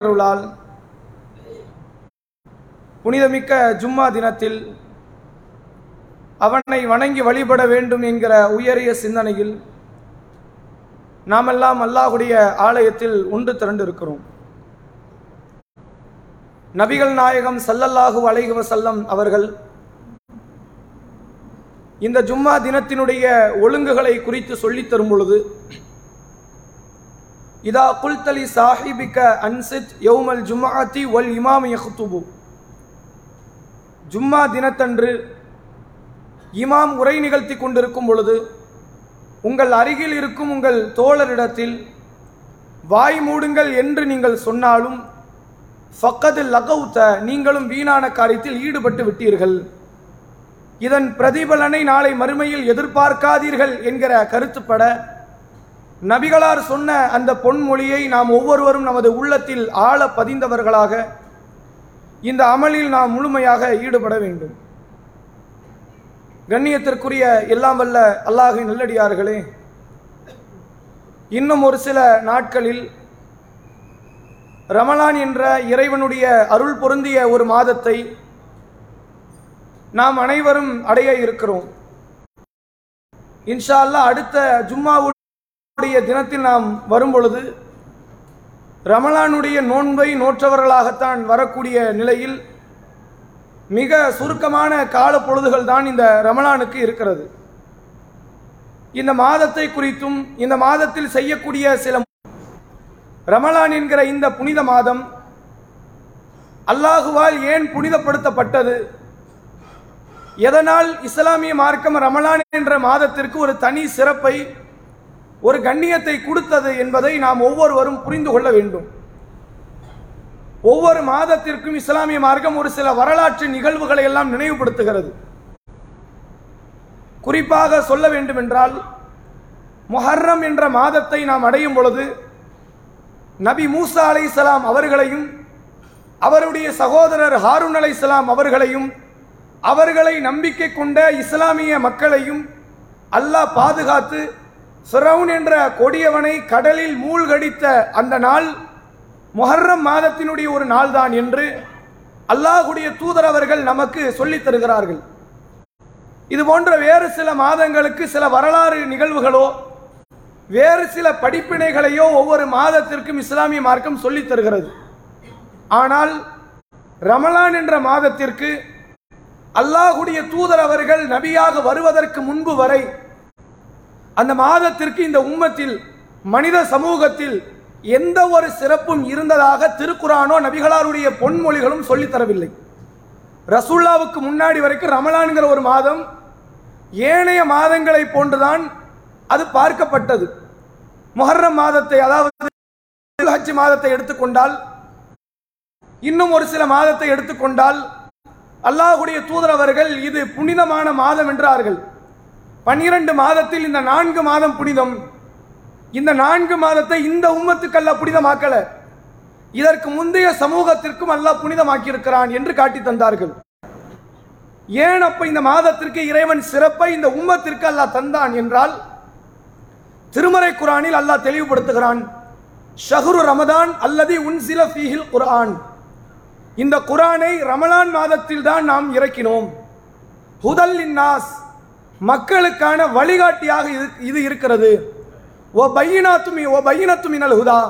அருளால் புனிதமிக்க ஜும்மா தினத்தில் அவனை வணங்கி வழிபட வேண்டும் என்கிற உயரிய சிந்தனையில் நாமெல்லாம் அல்லாஹுடைய ஆலயத்தில் உண்டு திரண்டு இருக்கிறோம் நபிகள் நாயகம் சல்லல்லாஹு அலைஹி வசல்லம் அவர்கள் இந்த ஜும்மா தினத்தினுடைய ஒழுங்குகளை குறித்து சொல்லித் தரும் பொழுது இதா குல்தலி சாஹிபிக்க அன்சித் யௌமல் ஜும்மாத்தி வல் இமாம் யஹ்துபு ஜும்மா தினத்தன்று இமாம் உரை நிகழ்த்தி கொண்டிருக்கும் பொழுது உங்கள் அருகில் இருக்கும் உங்கள் தோழரிடத்தில் வாய் மூடுங்கள் என்று நீங்கள் சொன்னாலும் ஃபக்கது லகவுத்த நீங்களும் வீணான காரியத்தில் ஈடுபட்டு விட்டீர்கள். இதன் பிரதிபலனை நாளை மறுமையில் எதிர்பார்க்காதீர்கள் என்கிற கருத்துப்பட நபிகளார் சொன்ன அந்த பொன்மொழியை நாம் ஒவ்வொருவரும் நமது உள்ளத்தில் ஆழ பதிந்தவர்களாக இந்த அமலில் நாம் முழுமையாக ஈடுபட வேண்டும். கண்ணியத்திற்குரிய எல்லாம் வல்ல அல்லாஹின் நல்லடியார்களே இன்னும் ஒரு சில நாட்களில் ரமலான் என்ற இறைவனுடைய அருள் பொருந்திய ஒரு மாதத்தை நாம் அனைவரும் அடைய இருக்கிறோம். இன்ஷா அல்லாஹ் அடுத்த ஜும்மாவுடைய தினத்தில் நாம் வரும்பொழுது ரமலானுடைய நோன்பை நோற்றவர்களாகத்தான் வரக்கூடிய நிலையில் மிக சுருக்கமான கால பொழுதுகள் தான் இந்த ரமலானுக்கு இருக்கிறது. இந்த மாதத்தை குறித்தும் இந்த மாதத்தில் செய்யக்கூடிய சில ரமலான் என்கிற இந்த புனித மாதம் அல்லாஹுவால் ஏன் புனிதப்படுத்தப்பட்டது? எதனால் இஸ்லாமிய மார்க்கம் ரமலான் என்ற மாதத்திற்கு ஒரு தனி சிறப்பை ஒரு கண்ணியத்தை கொடுத்தது என்பதை நாம் ஒவ்வொருவரும் புரிந்து கொள்ள வேண்டும். ஒவ்வொரு மாதத்திற்கும் இஸ்லாமிய மார்க்கம் ஒரு சில வரலாற்று நிகழ்வுகளை எல்லாம் நினைவுபடுத்துகிறது. குறிப்பாக சொல்ல வேண்டும் என்றால் முஹர்ரம் என்ற மாதத்தை நாம் அடையும் பொழுது நபி மூசா அலை அவர்களையும் அவருடைய சகோதரர் ஹாரூன் அலை அவர்களையும் அவர்களை நம்பிக்கை கொண்ட இஸ்லாமிய மக்களையும் அல்லாஹ் பாதுகாத்து ஃபிரவுன் என்ற கொடியவனை கடலில் மூழ்கடித்த அந்த நாள் முஹர்ரம் மாதத்தினுடைய ஒரு நாள்தான் என்று அல்லாஹுடைய தூதர் அவர்கள் நமக்கு சொல்லித் தருகிறார்கள். இது போன்ற வேறு சில மாதங்களுக்கு சில வரலாறு நிகழ்வுகளோ வேறு சில படிப்பினைகளையோ ஒவ்வொரு மாதத்திற்கும் இஸ்லாமிய மார்க்கம் சொல்லித் தருகிறது. ஆனால் ரமலான் என்ற மாதத்திற்கு அல்லாஹுடைய தூதர் அவர்கள் நபியாக வருவதற்கு முன்பு வரை அந்த மாதத்திற்கு இந்த உம்மத்தில் மனித சமூகத்தில் எந்த ஒரு சிறப்பும் இருந்ததாக திருக்குறானோ நபிகளாருடைய பொன்மொழிகளும் சொல்லித் தரவில்லை. ரசூல்லாவுக்கு முன்னாடி வரைக்கும் ரமலான்கிற ஒரு மாதம் ஏனைய மாதங்களை போன்றுதான் அது பார்க்கப்பட்டது. முஹர்ரம் மாதத்தை அதாவது ஹஜ் மாதத்தை எடுத்துக்கொண்டால் இன்னும் ஒரு சில மாதத்தை எடுத்துக்கொண்டால் அல்லாஹுடைய தூதரவர்கள் இது புனிதமான மாதம் என்றார்கள். பன்னிரண்டு மாதத்தில் இந்த நான்கு மாதம் புனிதம். இந்த நான்கு மாதத்தை இந்த உம்மத்துக்கல்ல புனிதமாக்கல. இதற்கு முந்தைய சமூகத்திற்கும் அல்லாஹ் புனிதமாக்கியிருக்கிறான் என்று காட்டி தந்தார்கள். ஏன் அப்ப இந்த மாதத்திற்கு இறைவன் சிறப்பை இந்த உம்மத்திற்கு அல்லாஹ் தந்தான் என்றால் திருமறை குரானில் அல்லாஹ் தெளிவுபடுத்துகிறான் ஷஹ்ரு ரமதான் அல்லது உன்சில ஃபீஹில் குரான் இந்த குரானை ரமலான் மாதத்தில் தான் நாம் இறக்கினோம். ஹுதல் இன்னாஸ் மக்களுக்கான வழிகாட்டியாக இது இது இருக்கிறது. ஓ பையினாத்துமி ஓ பையினத்துமி நல்குதா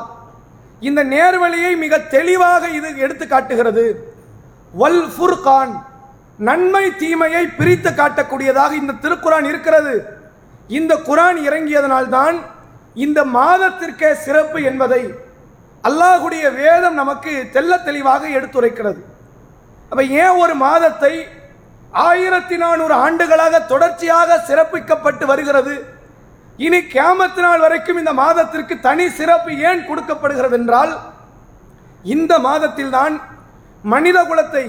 இந்த நேர்வழியை மிக தெளிவாக இது எடுத்து காட்டுகிறது. வல் ஃபுர்கான் நன்மை தீமையை பிரித்து காட்டக்கூடியதாக இந்த திருக்குரான் இருக்கிறது. இந்த குரான் இறங்கியதனால்தான் இந்த மாதத்திற்கே சிறப்பு என்பதை அல்லாஹுடைய வேதம் நமக்கு தெல்ல தெளிவாக எடுத்துரைக்கிறது. அப்ப ஏன் ஒரு மாதத்தை ஆயிரத்தி நானூறு ஆண்டுகளாக தொடர்ச்சியாக சிறப்பிக்கப்பட்டு வருகிறது. இனி கேமத்து நாள் வரைக்கும் இந்த மாதத்திற்கு தனி சிறப்பு ஏன் கொடுக்கப்படுகிறது என்றால் இந்த மாதத்தில்தான் மனித குலத்தை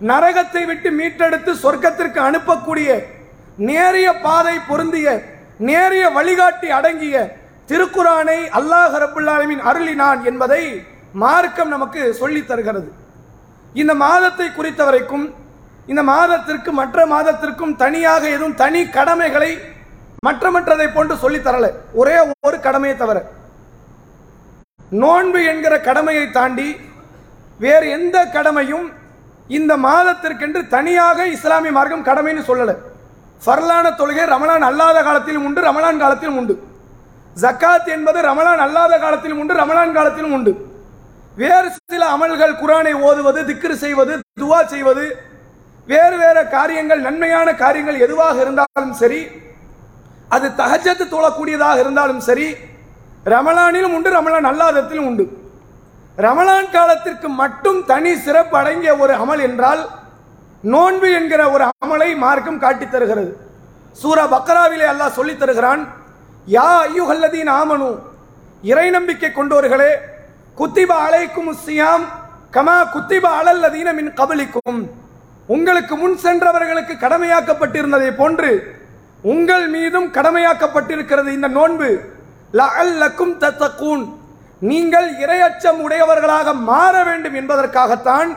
நரகத்தை விட்டு மீட்டெடுத்து சொர்க்கத்திற்கு அனுப்பக்கூடிய நேரிய பாதை பொருந்திய நேரிய வழிகாட்டி அடங்கிய திருக்குரானை அல்லாஹ் ரபுல்லாலமின் அருளினான் என்பதை மார்க்கம் நமக்கு சொல்லித் தருகிறது. இந்த மாதத்தை குறித்த வரைக்கும் இந்த மாதத்திற்கு மற்ற மாதத்திற்கும் தனியாக எதுவும் தனி கடமைகளை மற்ற மற்றதை போன்று சொல்லி தரல. ஒரே ஒரு கடமையை தவிர. நோன்பு என்கிற கடமையை தாண்டி வேறு எந்த கடமையும் இந்த மாதத்திற்கென்று தனியாக இஸ்லாமிய மார்க்கம் கடமைன்னு சொல்லலை. ஃபர்லான தொழுகை ரமலான் அல்லாத காலத்திலும் உண்டு ரமலான் காலத்திலும் உண்டு. ஜக்காத் என்பது ரமலான் அல்லாத காலத்திலும் உண்டு ரமலான் காலத்திலும் உண்டு. வேறு சில அமல்கள் குரானை ஓதுவது திக்ரு செய்வது துவா செய்வது வேறு வேறு காரியங்கள் நன்மையான காரியங்கள் எதுவாக இருந்தாலும் சரி அது தஹஜத்து தொழக்கூடியதாக இருந்தாலும் சரி ரமலானிலும் உண்டு ரமலான் அல்லாதத்திலும் உண்டு. ரமலான் காலத்திற்கு மட்டும் தனி சிறப்பு அடங்கிய ஒரு அமல் என்றால் நோன்பு என்கிற ஒரு அமலை மார்க்கம் காட்டித் தருகிறது. சூரா பக்ராவிலே அல்லாஹ் சொல்லித் தருகிறான் யா ஐயுகல்லதீன் ஆமனு இறை நம்பிக்கை கொண்டோர்களே குத்திபா அலைக்கும் சியாம் கமா குத்திப அலல்லதீன மின் கபலிக்கும். உங்களுக்கு முன் சென்றவர்களுக்கு கடமையாக்கப்பட்டிருந்ததை போன்று உங்கள் மீதும் கடமையாக்கப்பட்டிருக்கிறது இந்த நோன்பு. லஅல்லக்கும் தத்தக்கூன் நீங்கள் இரையச்சம் உடையவர்களாக மாற வேண்டும் என்பதற்காகத்தான்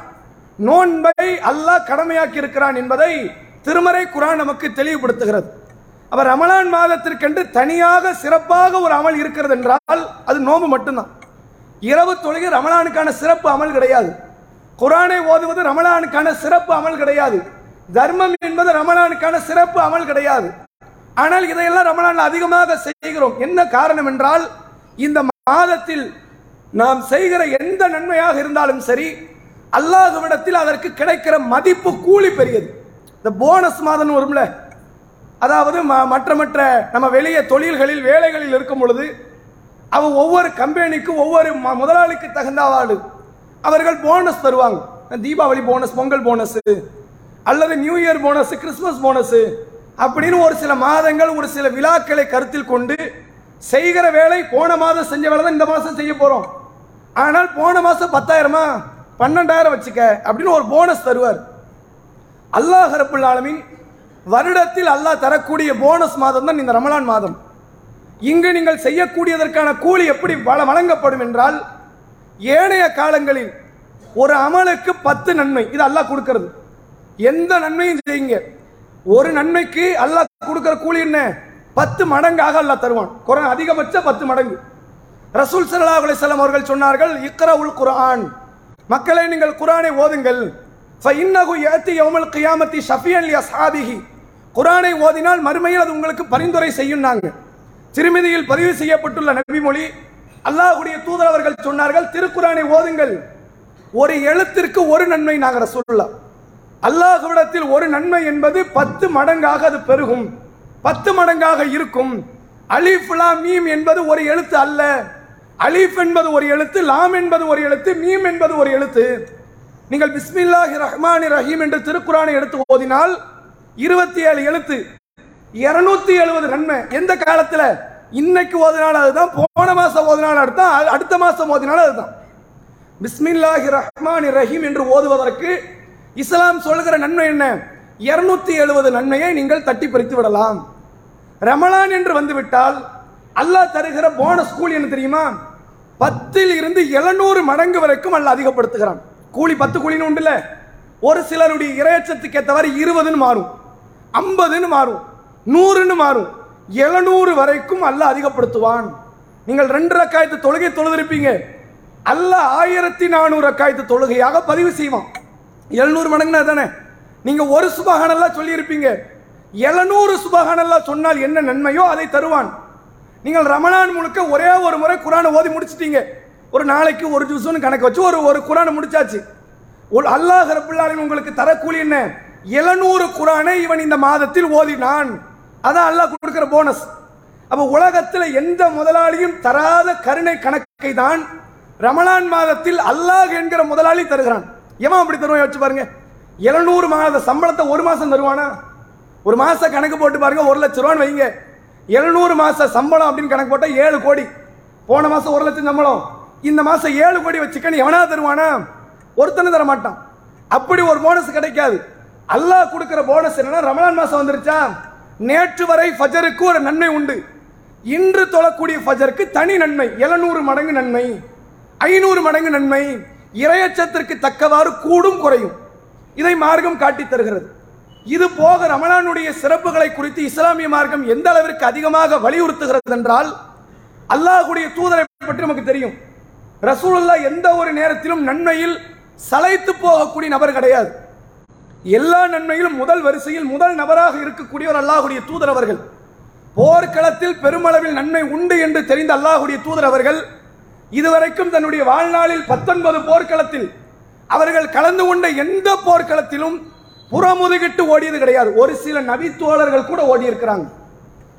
நோன்பை அல்லாஹ் கடமையாக்கி இருக்கிறான் என்பதை திருமறை குரான் நமக்கு தெளிவுபடுத்துகிறது. அவர் ரமலான் மாதத்திற்கென்று தனியாக சிறப்பாக ஒரு அமல் இருக்கிறது என்றால் அது நோன்பு மட்டும்தான். இரவு தொழுகை ரமலானுக்கான சிறப்பு அமல் கிடையாது. குரானை ஓதுவது ரமலானுக்கான சிறப்பு அமல் கிடையாது. தர்மம் என்பது ரமலானுக்கான சிறப்பு அமல் கிடையாது. ஆனால் இதையெல்லாம் ரமலான் அதிகமாக செய்கிறோம். என்ன காரணம் என்றால் இந்த மாதத்தில் நாம் செய்கிற எந்த நன்மையாக இருந்தாலும் சரி அல்லாஹ்விடத்தில் அதற்கு கிடைக்கிற மதிப்பு கூலி பெரியது. இந்த போனஸ் மாதம் வரும்ல. அதாவது ம- மற்ற மற்ற நம்ம வெளியே தொழில்களில் வேலைகளில் இருக்கும் பொழுது அவ ஒவ்வொரு கம்பெனிக்கும் ஒவ்வொரு முதலாளிக்கு தகுந்தவாடு அவர்கள் போனஸ் தருவாங்க. தீபாவளி போனஸ் பொங்கல் போனஸ் அல்லது new year bonus Christmas bonus அப்படின்னு ஒரு சில மாதங்கள் ஒரு சில விழாக்களை கருத்தில் கொண்டு செய்கிற வேலை போன மாதம் செஞ்ச வேலை தான் இந்த மாதம் செய்ய போகிறோம் ஆனால் போன மாதம் பத்தாயிரமா? பன்னெண்டாயிரம் வச்சுக்க அப்படின்னு ஒரு போனஸ் தருவார். அல்லாஹ் ரப்புல் ஆலமீன் வருடத்தில் அல்லாஹ் தரக்கூடிய போனஸ் மாதம் தான் இந்த ரமலான் மாதம். இங்கு நீங்கள் செய்யக்கூடியதற்கான கூலி எப்படி வழங்கப்படும் என்றால் ஏனைய காலங்களில் ஒரு அமலுக்கு பத்து நன்மை இது அல்லாஹ் கொடுக்கறது. எந்த நன்மையும் செய்யுங்க. ஒரு நன்மைக்கு அல்லாஹ் கொடுக்குற கூலி என்ன? பத்து மடங்காக அல்லாஹ் தருவான். குரான் அதிகபட்ச பத்து மடங்கு. ரசூல் சல்லா அலிசல்லாம் அவர்கள் சொன்னார்கள் இக்ர உல் குரான் மக்களை நீங்கள் குரானை ஓதுங்கள். இன்னகு ஏத்தி யௌமல் கியாமத்தி ஷஃபியன் லி சாதிகி குரானை ஓதினால் மறுமையில் அது உங்களுக்கு பரிந்துரை செய்யும்னாங்க. திருமதியில் பதிவு செய்யப்பட்டுள்ள நபிமொழி அல்லாஹுடைய தூதர் அவர்கள் சொன்னார்கள் திருக்குறானை ஓதுங்கள். ஒரு எழுத்திற்கு ஒரு நன்மை நாங்கள் ரசூலுல்லாஹ் அல்லாஹுவிடத்தில் ஒரு நன்மை என்பது பத்து மடங்காக அது பெருகும். பத்து மடங்காக இருக்கும். அலிஃப் லாம் மீம் என்பது ஒரு எழுத்து அல்ல. அலிஃப் என்பது ஒரு எழுத்து லாம் என்பது ஒரு எழுத்து மீம் என்பது ஒரு எழுத்து. நீங்கள் பிஸ்மில்லாஹி ரஹ்மானி ரஹீம் என்று திருக்குறானை எடுத்து ஓதினால் இருபத்தி ஏழு எழுத்து இருநூத்தி எழுபது நன்மை. எந்த காலத்தில்? இன்னைக்கு ஓதினாலும் அதுதான் போன மாதம் ஓதினாலும் அடுத்தான் அடுத்த மாதம் ஓதினாலும் அதுதான். பிஸ்மில்லாஹி ரஹ்மான் ரஹீம் என்று ஓதுவதற்கு இஸ்லாம் சொல்கிற நன்மை என்ன? இருநூத்தி எழுபது நன்மையை நீங்கள் தட்டி பறித்து விடலாம். ரமலான் என்று வந்துவிட்டால் அல்லாஹ் தருகிற போனஸ் கூலி என்ன தெரியுமா? பத்தில் இருந்து எழுநூறு மடங்கு வரைக்கும் அல்ல அதிகப்படுத்துகிறான். கூலி பத்து கூலின்னு உண்டுல. ஒரு சிலருடைய இரையச்சத்துக்கு ஏற்றவாறு இருபதுன்னு மாறும். ஐம்பதுன்னு மாறும். நூறுன்னு மாறும். எழுநூறு வரைக்கும் அல்லாஹ் அதிகப்படுத்துவான். நீங்கள் ரெண்டு ரக்காயத்து தொழுகை தொழுதிருப்பீங்க. அல்லாஹ் ஆயிரத்தி நானூறு ரக்காயத்து தொழுகையாக பதிவு செய்வான். எழுநூறு மடங்குனா தானே? நீங்க ஒரு சுபஹானல்லா சொல்லியிருப்பீங்க. எழுநூறு சுபஹானல்லா சொன்னால் என்ன நன்மையோ அதை தருவான். நீங்கள் ரமணான் முழுக்க ஒரே ஒரு முறை குரானை ஓதி முடிச்சிட்டீங்க. ஒரு நாளைக்கு ஒரு ஜூஸ்னு கணக்கு வச்சு ஒரு ஒரு குரானை முடிச்சாச்சு. ஒரு அல்லாஹ் ரபுல்லாலின் உங்களுக்கு தரக்கூலி என்ன? எழுநூறு குரானை இவன் இந்த மாதத்தில் ஓதினான். அதான் அல்லாஹ் கொடுக்குற போனஸ் அப்போ உலகத்தில் எந்த முதலாளியும் தராத கருணை கணக்கை தான் ரமலான் மாதத்தில் அல்லாஹ் என்கிற முதலாளி தருகிறான். எவன் அப்படி தருவான்? வச்சு பாருங்க. எழுநூறு மாத சம்பளத்தை ஒரு மாதம் தருவானா? ஒரு மாதம் கணக்கு போட்டு பாருங்க ஒரு லட்ச ரூபான்னு வைங்க. எழுநூறு மாத சம்பளம் அப்படின்னு கணக்கு போட்டால் ஏழு கோடி. போன மாதம் ஒரு லட்சம் சம்பளம். இந்த மாதம் ஏழு கோடி வச்சுக்கன்னு எவனா தருவானா? ஒருத்தனை தர மாட்டான். அப்படி ஒரு போனஸ் கிடைக்காது. அல்லாஹ் கொடுக்குற போனஸ் என்னன்னா ரமலான் மாதம் வந்துருச்சா? நேற்று வரை ஃபஜருக்கு ஒரு நன்மை உண்டு. இன்று தொழக்கூடிய ஃபஜருக்கு தனி நன்மை. எழுநூறு மடங்கு நன்மை. ஐநூறு மடங்கு நன்மை. இரையச்சத்திற்கு தக்கவாறு கூடும் குறையும். இதை மார்க்கம் காட்டித் தருகிறது. இது போக ரமணானுடைய சிறப்புகளை குறித்து இஸ்லாமிய மார்க்கம் எந்த அளவிற்கு அதிகமாக வலியுறுத்துகிறது என்றால் அல்லாஹுடைய தூதரை பற்றி நமக்கு தெரியும். ரசூலுல்லா எந்த ஒரு நேரத்திலும் நன்மையில் சளைத்து போகக்கூடிய நபர் கிடையாது. எல்லா நன்மையிலும் முதல் வரிசையில் முதல் நபராக இருக்கக்கூடியவர் அல்லாஹுடைய தூதர் அவர்கள். போர்க்களத்தில் பெருமளவில் நன்மை உண்டு என்று தெரிந்த அல்லாஹுடைய தூதர் அவர்கள் இதுவரைக்கும் தன்னுடைய வாழ்நாளில் பத்தொன்பது போர்க்களத்தில் அவர்கள் கலந்து கொண்ட எந்த போர்க்களத்திலும் புறமுதுகிட்டு ஓடியது கிடையாது. ஒரு சில நபித்தோழர்கள் கூட ஓடி இருக்கிறாங்க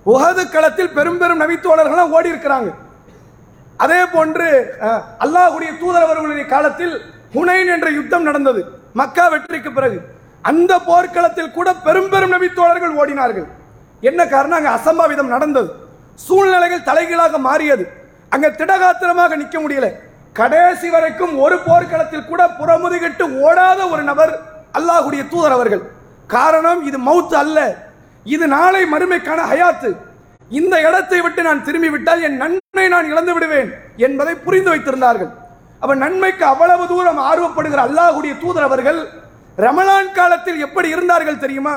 உகது களத்தில் பெரும் பெரும் நபித்தோழர்கள் ஓடி இருக்கிறாங்க அதே போன்று அல்லாஹுடைய தூதரவர்களுடைய தூதர் அவர்களுடைய காலத்தில் ஹுனைன் என்ற யுத்தம் நடந்தது. மக்கா வெற்றிக்கு பிறகு. அந்த போர்க்களத்தில் கூட பெரும் பெரும் நபித்தோழர்கள் ஓடினார்கள். என்ன காரணம்? அங்கே அசம்பாவிதம் நடந்தது. சூழ்நிலைகள் தலைகீழாக மாறியது. அங்கே திடகாத்திரமாக நிற்க முடியல. கடைசி வரைக்கும் ஒரு போர்க்களத்தில் கூட புறமுதுகிட்டு ஓடாத ஒரு நபர் அல்லாஹுடைய தூதர் அவர்கள். காரணம் இது மவுத் அல்ல. இது நாளை மறுமைக்கான ஹயாத்து. இந்த இடத்தை விட்டு நான் திரும்பி விட்டால் என் நன்மை நான் இழந்து விடுவேன் என்பதை புரிந்து வைத்திருந்தார்கள். அப்ப நன்மைக்கு அவ்வளவு தூரம் ஆர்வப்படுகிற அல்லாஹுடைய தூதர் அவர்கள் ரமலான் காலத்தில் எப்படி இருந்தார்கள் தெரியுமா?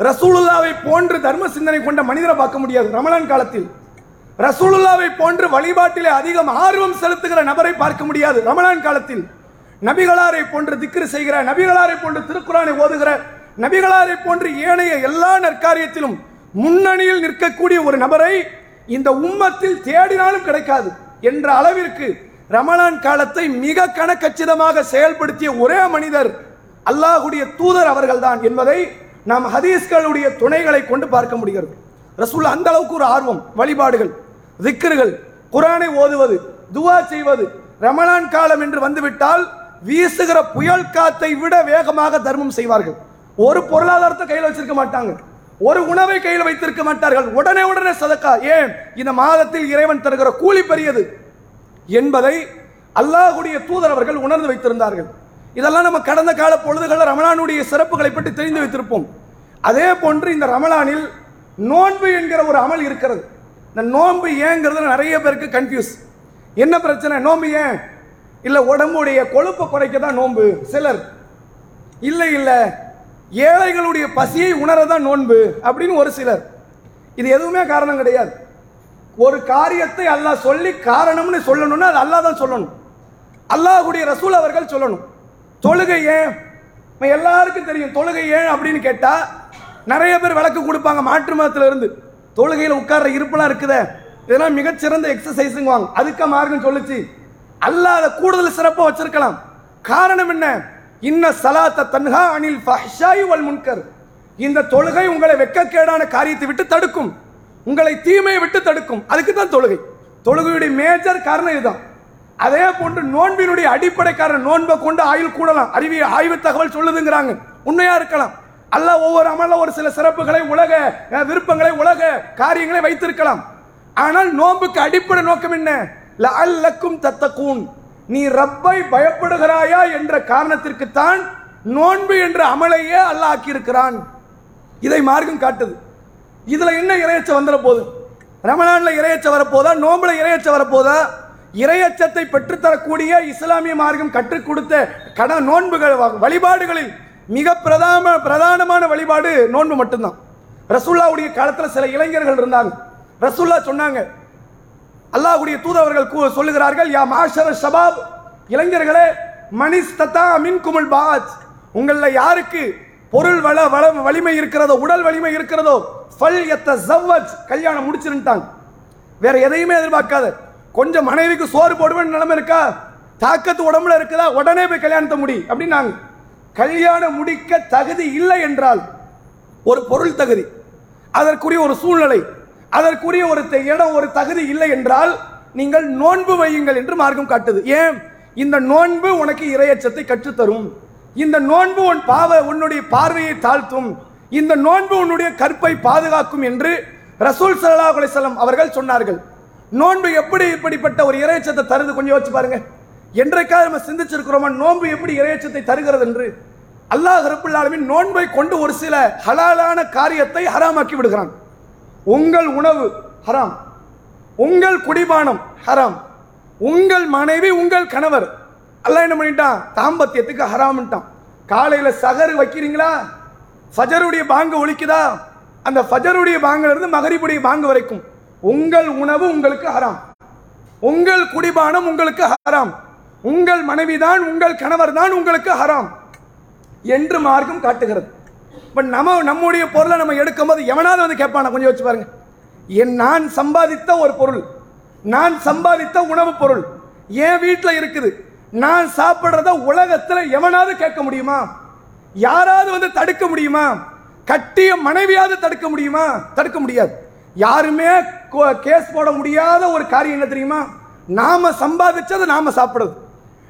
ரசூலுல்லாவை போன்று தர்ம சிந்தனை கொண்ட மனிதரை பார்க்க முடியாது ரமலான் காலத்தில். ரசூலுல்லாவை போன்று வழிபாட்டிலே அதிகம் ஆர்வம் செலுத்துகிற நபரை பார்க்க முடியாது ரமலான் காலத்தில். நபிகளாரை போன்று திக்ரு செய்கிற நபிகளாரை போன்று திருக்குறானை ஓதுகிற நபிகளாரை போன்று ஏனைய எல்லா நற்காரியத்திலும் முன்னணியில் நிற்கக்கூடிய ஒரு நபரை இந்த உம்மத்தில் தேடினாலும் கிடைக்காது என்ற அளவிற்கு ரமலான் காலத்தை மிக கணக்கச்சிதமாக செயல்படுத்திய ஒரே மனிதர் அல்லாஹுடைய தூதர் அவர்கள்தான் என்பதை நாம் ஹதீஸ்களுடைய துணைகளை கொண்டு பார்க்க முடிகிறது. ரசூல் அந்த அளவுக்கு ஒரு ஆர்வம் வழிபாடுகள் திக்கர்கள் குரானை ஓதுவது துவா செய்வது ரமணான் காலம் என்று வந்துவிட்டால் வீசுகிற புயல் காத்தை விட வேகமாக தர்மம் செய்வார்கள். ஒரு பொருளாதாரத்தை கையில் வச்சிருக்க மாட்டாங்க. ஒரு உணவை கையில் வைத்திருக்க மாட்டார்கள். உடனே உடனே சதக்கா. ஏன்? இந்த மாதத்தில் இறைவன் தருகிற கூலி பெரியது என்பதை அல்லாஹுடைய தூதர் அவர்கள் உணர்ந்து வைத்திருந்தார்கள். இதெல்லாம் நம்ம கடந்த கால பொழுதுகளில் ரமலானுடைய சிறப்புகளை பற்றி தெரிந்து வைத்திருப்போம். அதே போன்று இந்த ரமலானில் நோன்பு என்கிற ஒரு அமல் இருக்கிறது. இந்த நோன்பு ஏங்கிறது நிறைய பேருக்கு கன்ஃபியூஸ் என்ன பிரச்சனை? நோன்பு ஏன்? இல்லை உடம்புடைய கொழுப்பை குறைக்க தான் நோன்பு சிலர். இல்லை இல்லை. ஏழைகளுடைய பசியை உணரதான் நோன்பு அப்படின்னு ஒரு சிலர். இது எதுவுமே காரணம் கிடையாது. ஒரு காரியத்தை அல்லாஹ் சொல்லி காரணம்னு சொல்லணும்னா அது அல்லாஹ் தான் சொல்லணும். அல்லாஹ்வுடைய ரசூல் அவர்கள் சொல்லணும். தொழுகை ஏன் இப்போ எல்லாருக்கும் தெரியும் தொழுகை ஏன் அப்படின்னு கேட்டால் நிறைய பேர் விளக்கு கொடுப்பாங்க மாற்று மதத்தில் இருந்து தொழுகையில் உட்கார்ற இருப்பெல்லாம் இருக்குதே. இதெல்லாம் மிகச்சிறந்த எக்ஸசைஸுங்குவாங்க அதுக்க மார்க்கம் சொல்லுச்சு. அல்லாத கூடுதல் சிறப்பாக வச்சிருக்கலாம். காரணம் என்ன? இன்ன சலாத்த தன்ஹா அனில் ஃபஹ்ஷாய் வல் முன்கர். இந்த தொழுகை உங்களை வெட்கக்கேடான காரியத்தை விட்டு தடுக்கும். உங்களை தீமையை விட்டு தடுக்கும். அதுக்கு தான் தொழுகை. தொழுகையுடைய மேஜர் காரணம் இதுதான். அதே போன்று நோன்பினுடைய அடிப்படைக்காரன் நோன்பை கொண்டு ஆயுள் கூடலாம். அறிவி ஆய்வு தகவல் சொல்லுதுங்கிறாங்க. உண்மையா இருக்கலாம். அல்ல ஒவ்வொரு அமல ஒரு சில சிறப்புகளை உலக விருப்பங்களை உலக காரியங்களை வைத்திருக்கலாம். ஆனால் நோன்புக்கு அடிப்படை நோக்கம் என்ன? தத்த தத்தக்கூன் நீ ரப்பை பயப்படுகிறாயா என்ற காரணத்திற்குத்தான் நோன்பு என்ற அமலையே அல்லாஹ் ஆக்கியிருக்கிறான் இதை மார்க்கம் காட்டுது. இதுல என்ன இறையச்ச வந்துட போகுது ரமலான்ல இறையச்ச வரப்போதா? நோம்புல இறையச்ச வரப்போதா? இறையச்சத்தை பெற்றுத்தரக்கூடிய இஸ்லாமிய மார்க்கம் கற்றுக் கொடுத்த கட நோன்புகள் வ- வழிபாடுகளில் மிக பிரதான பிரதானமான வழிபாடு நோன்பு மட்டும்தான். ரசூல்லாவுடைய காலத்தில் சில இளைஞர்கள் இருந்தாங்க. ரசூல்லா சொன்னாங்க அல்லாஹ்வுடைய தூதவர்கள் கூ- சொல்லுகிறார்கள் யா மாஷர ஷபாப் இளைஞர்களே மனிஸ்ததா மின் குமுல் பாஜ் உங்களில் யாருக்கு பொருள் வள வள வலிமை இருக்கிறதோ உடல் வலிமை இருக்கிறதோ ஃபல் எத்த ஜவ்வஜ் கல்யாணம் முடிச்சிருந்தாங்க வேற எதையுமே எதிர்பார்க்காத. கொஞ்சம் மனைவிக்கு சோறு போடுவேன் நிலைமை இருக்கா? தாக்கத்து உடம்புல இருக்குதா? உடனே போய் கல்யாணத்தை முடி அப்படின்னாங்க. கல்யாணம் முடிக்க தகுதி இல்லை என்றால் ஒரு பொருள் தகுதி அதற்குரிய ஒரு சூழ்நிலை அதற்குரிய ஒரு த- இடம் ஒரு தகுதி இல்லை என்றால் நீங்கள் நோன்பு வையுங்கள் என்று மார்க்கம் காட்டுது. ஏன்? இந்த நோன்பு உனக்கு இரையச்சத்தை கற்றுத்தரும். இந்த நோன்பு உன் பாவ உன்னுடைய பார்வையை தாழ்த்தும். இந்த நோன்பு உன்னுடைய கற்பை பாதுகாக்கும் என்று ரசூல் சல்லாஹ் அலிசல்லாம் அவர்கள் சொன்னார்கள். நோன்பு எப்படி இப்படிப்பட்ட ஒரு இறைச்சத்தை தருது? கொஞ்சம் யோசிச்சு பாருங்க. என்றைக்காவது நம்ம சிந்திச்சிருக்கிறோமா நோன்பு எப்படி இறைச்சத்தை தருகிறது என்று? அல்லாஹ் ரப்புல் நோன்பை கொண்டு ஒரு சில ஹலாலான காரியத்தை ஹராமாக்கி விடுகிறான். உங்கள் உணவு ஹராம். உங்கள் குடிபானம் ஹராம். உங்கள் மனைவி உங்கள் கணவர். அல்ல என்ன பண்ணிட்டான்? தாம்பத்தியத்துக்கு ஹராம்ட்டான் காலையில் சகரு வைக்கிறீங்களா? ஃபஜருடைய பாங்கு ஒழிக்குதா அந்த ஃபஜருடைய பாங்கிலிருந்து மகரிபுடைய பாங்கு வரைக்கும். உங்கள் உணவு உங்களுக்கு ஹராம். உங்கள் குடிபானம் உங்களுக்கு ஹராம். உங்கள் மனைவிதான் உங்கள் கணவர் தான் உங்களுக்கு ஹராம் என்று மார்க்கம் காட்டுகிறது. இப்போ நம்ம நம்முடைய பொருளை நம்ம எடுக்கும்போது எவனாவது வந்து கேட்பானா? கொஞ்சம் யோசிச்சு பாருங்க. என் நான் சம்பாதித்த ஒரு பொருள். நான் சம்பாதித்த உணவுப் பொருள். என் வீட்டில் இருக்குது. நான் சாப்பிட்றத உலகத்தில் எவனாவது கேட்க முடியுமா? யாராவது வந்து தடுக்க முடியுமா? கட்டிய மனைவியாவது தடுக்க முடியுமா? தடுக்க முடியாது. யாருமே கோ- கேஸ் போட முடியாத ஒரு காரியம் என்ன தெரியுமா? நாம சம்பாதிச்சது நாம சாப்பிடுறது.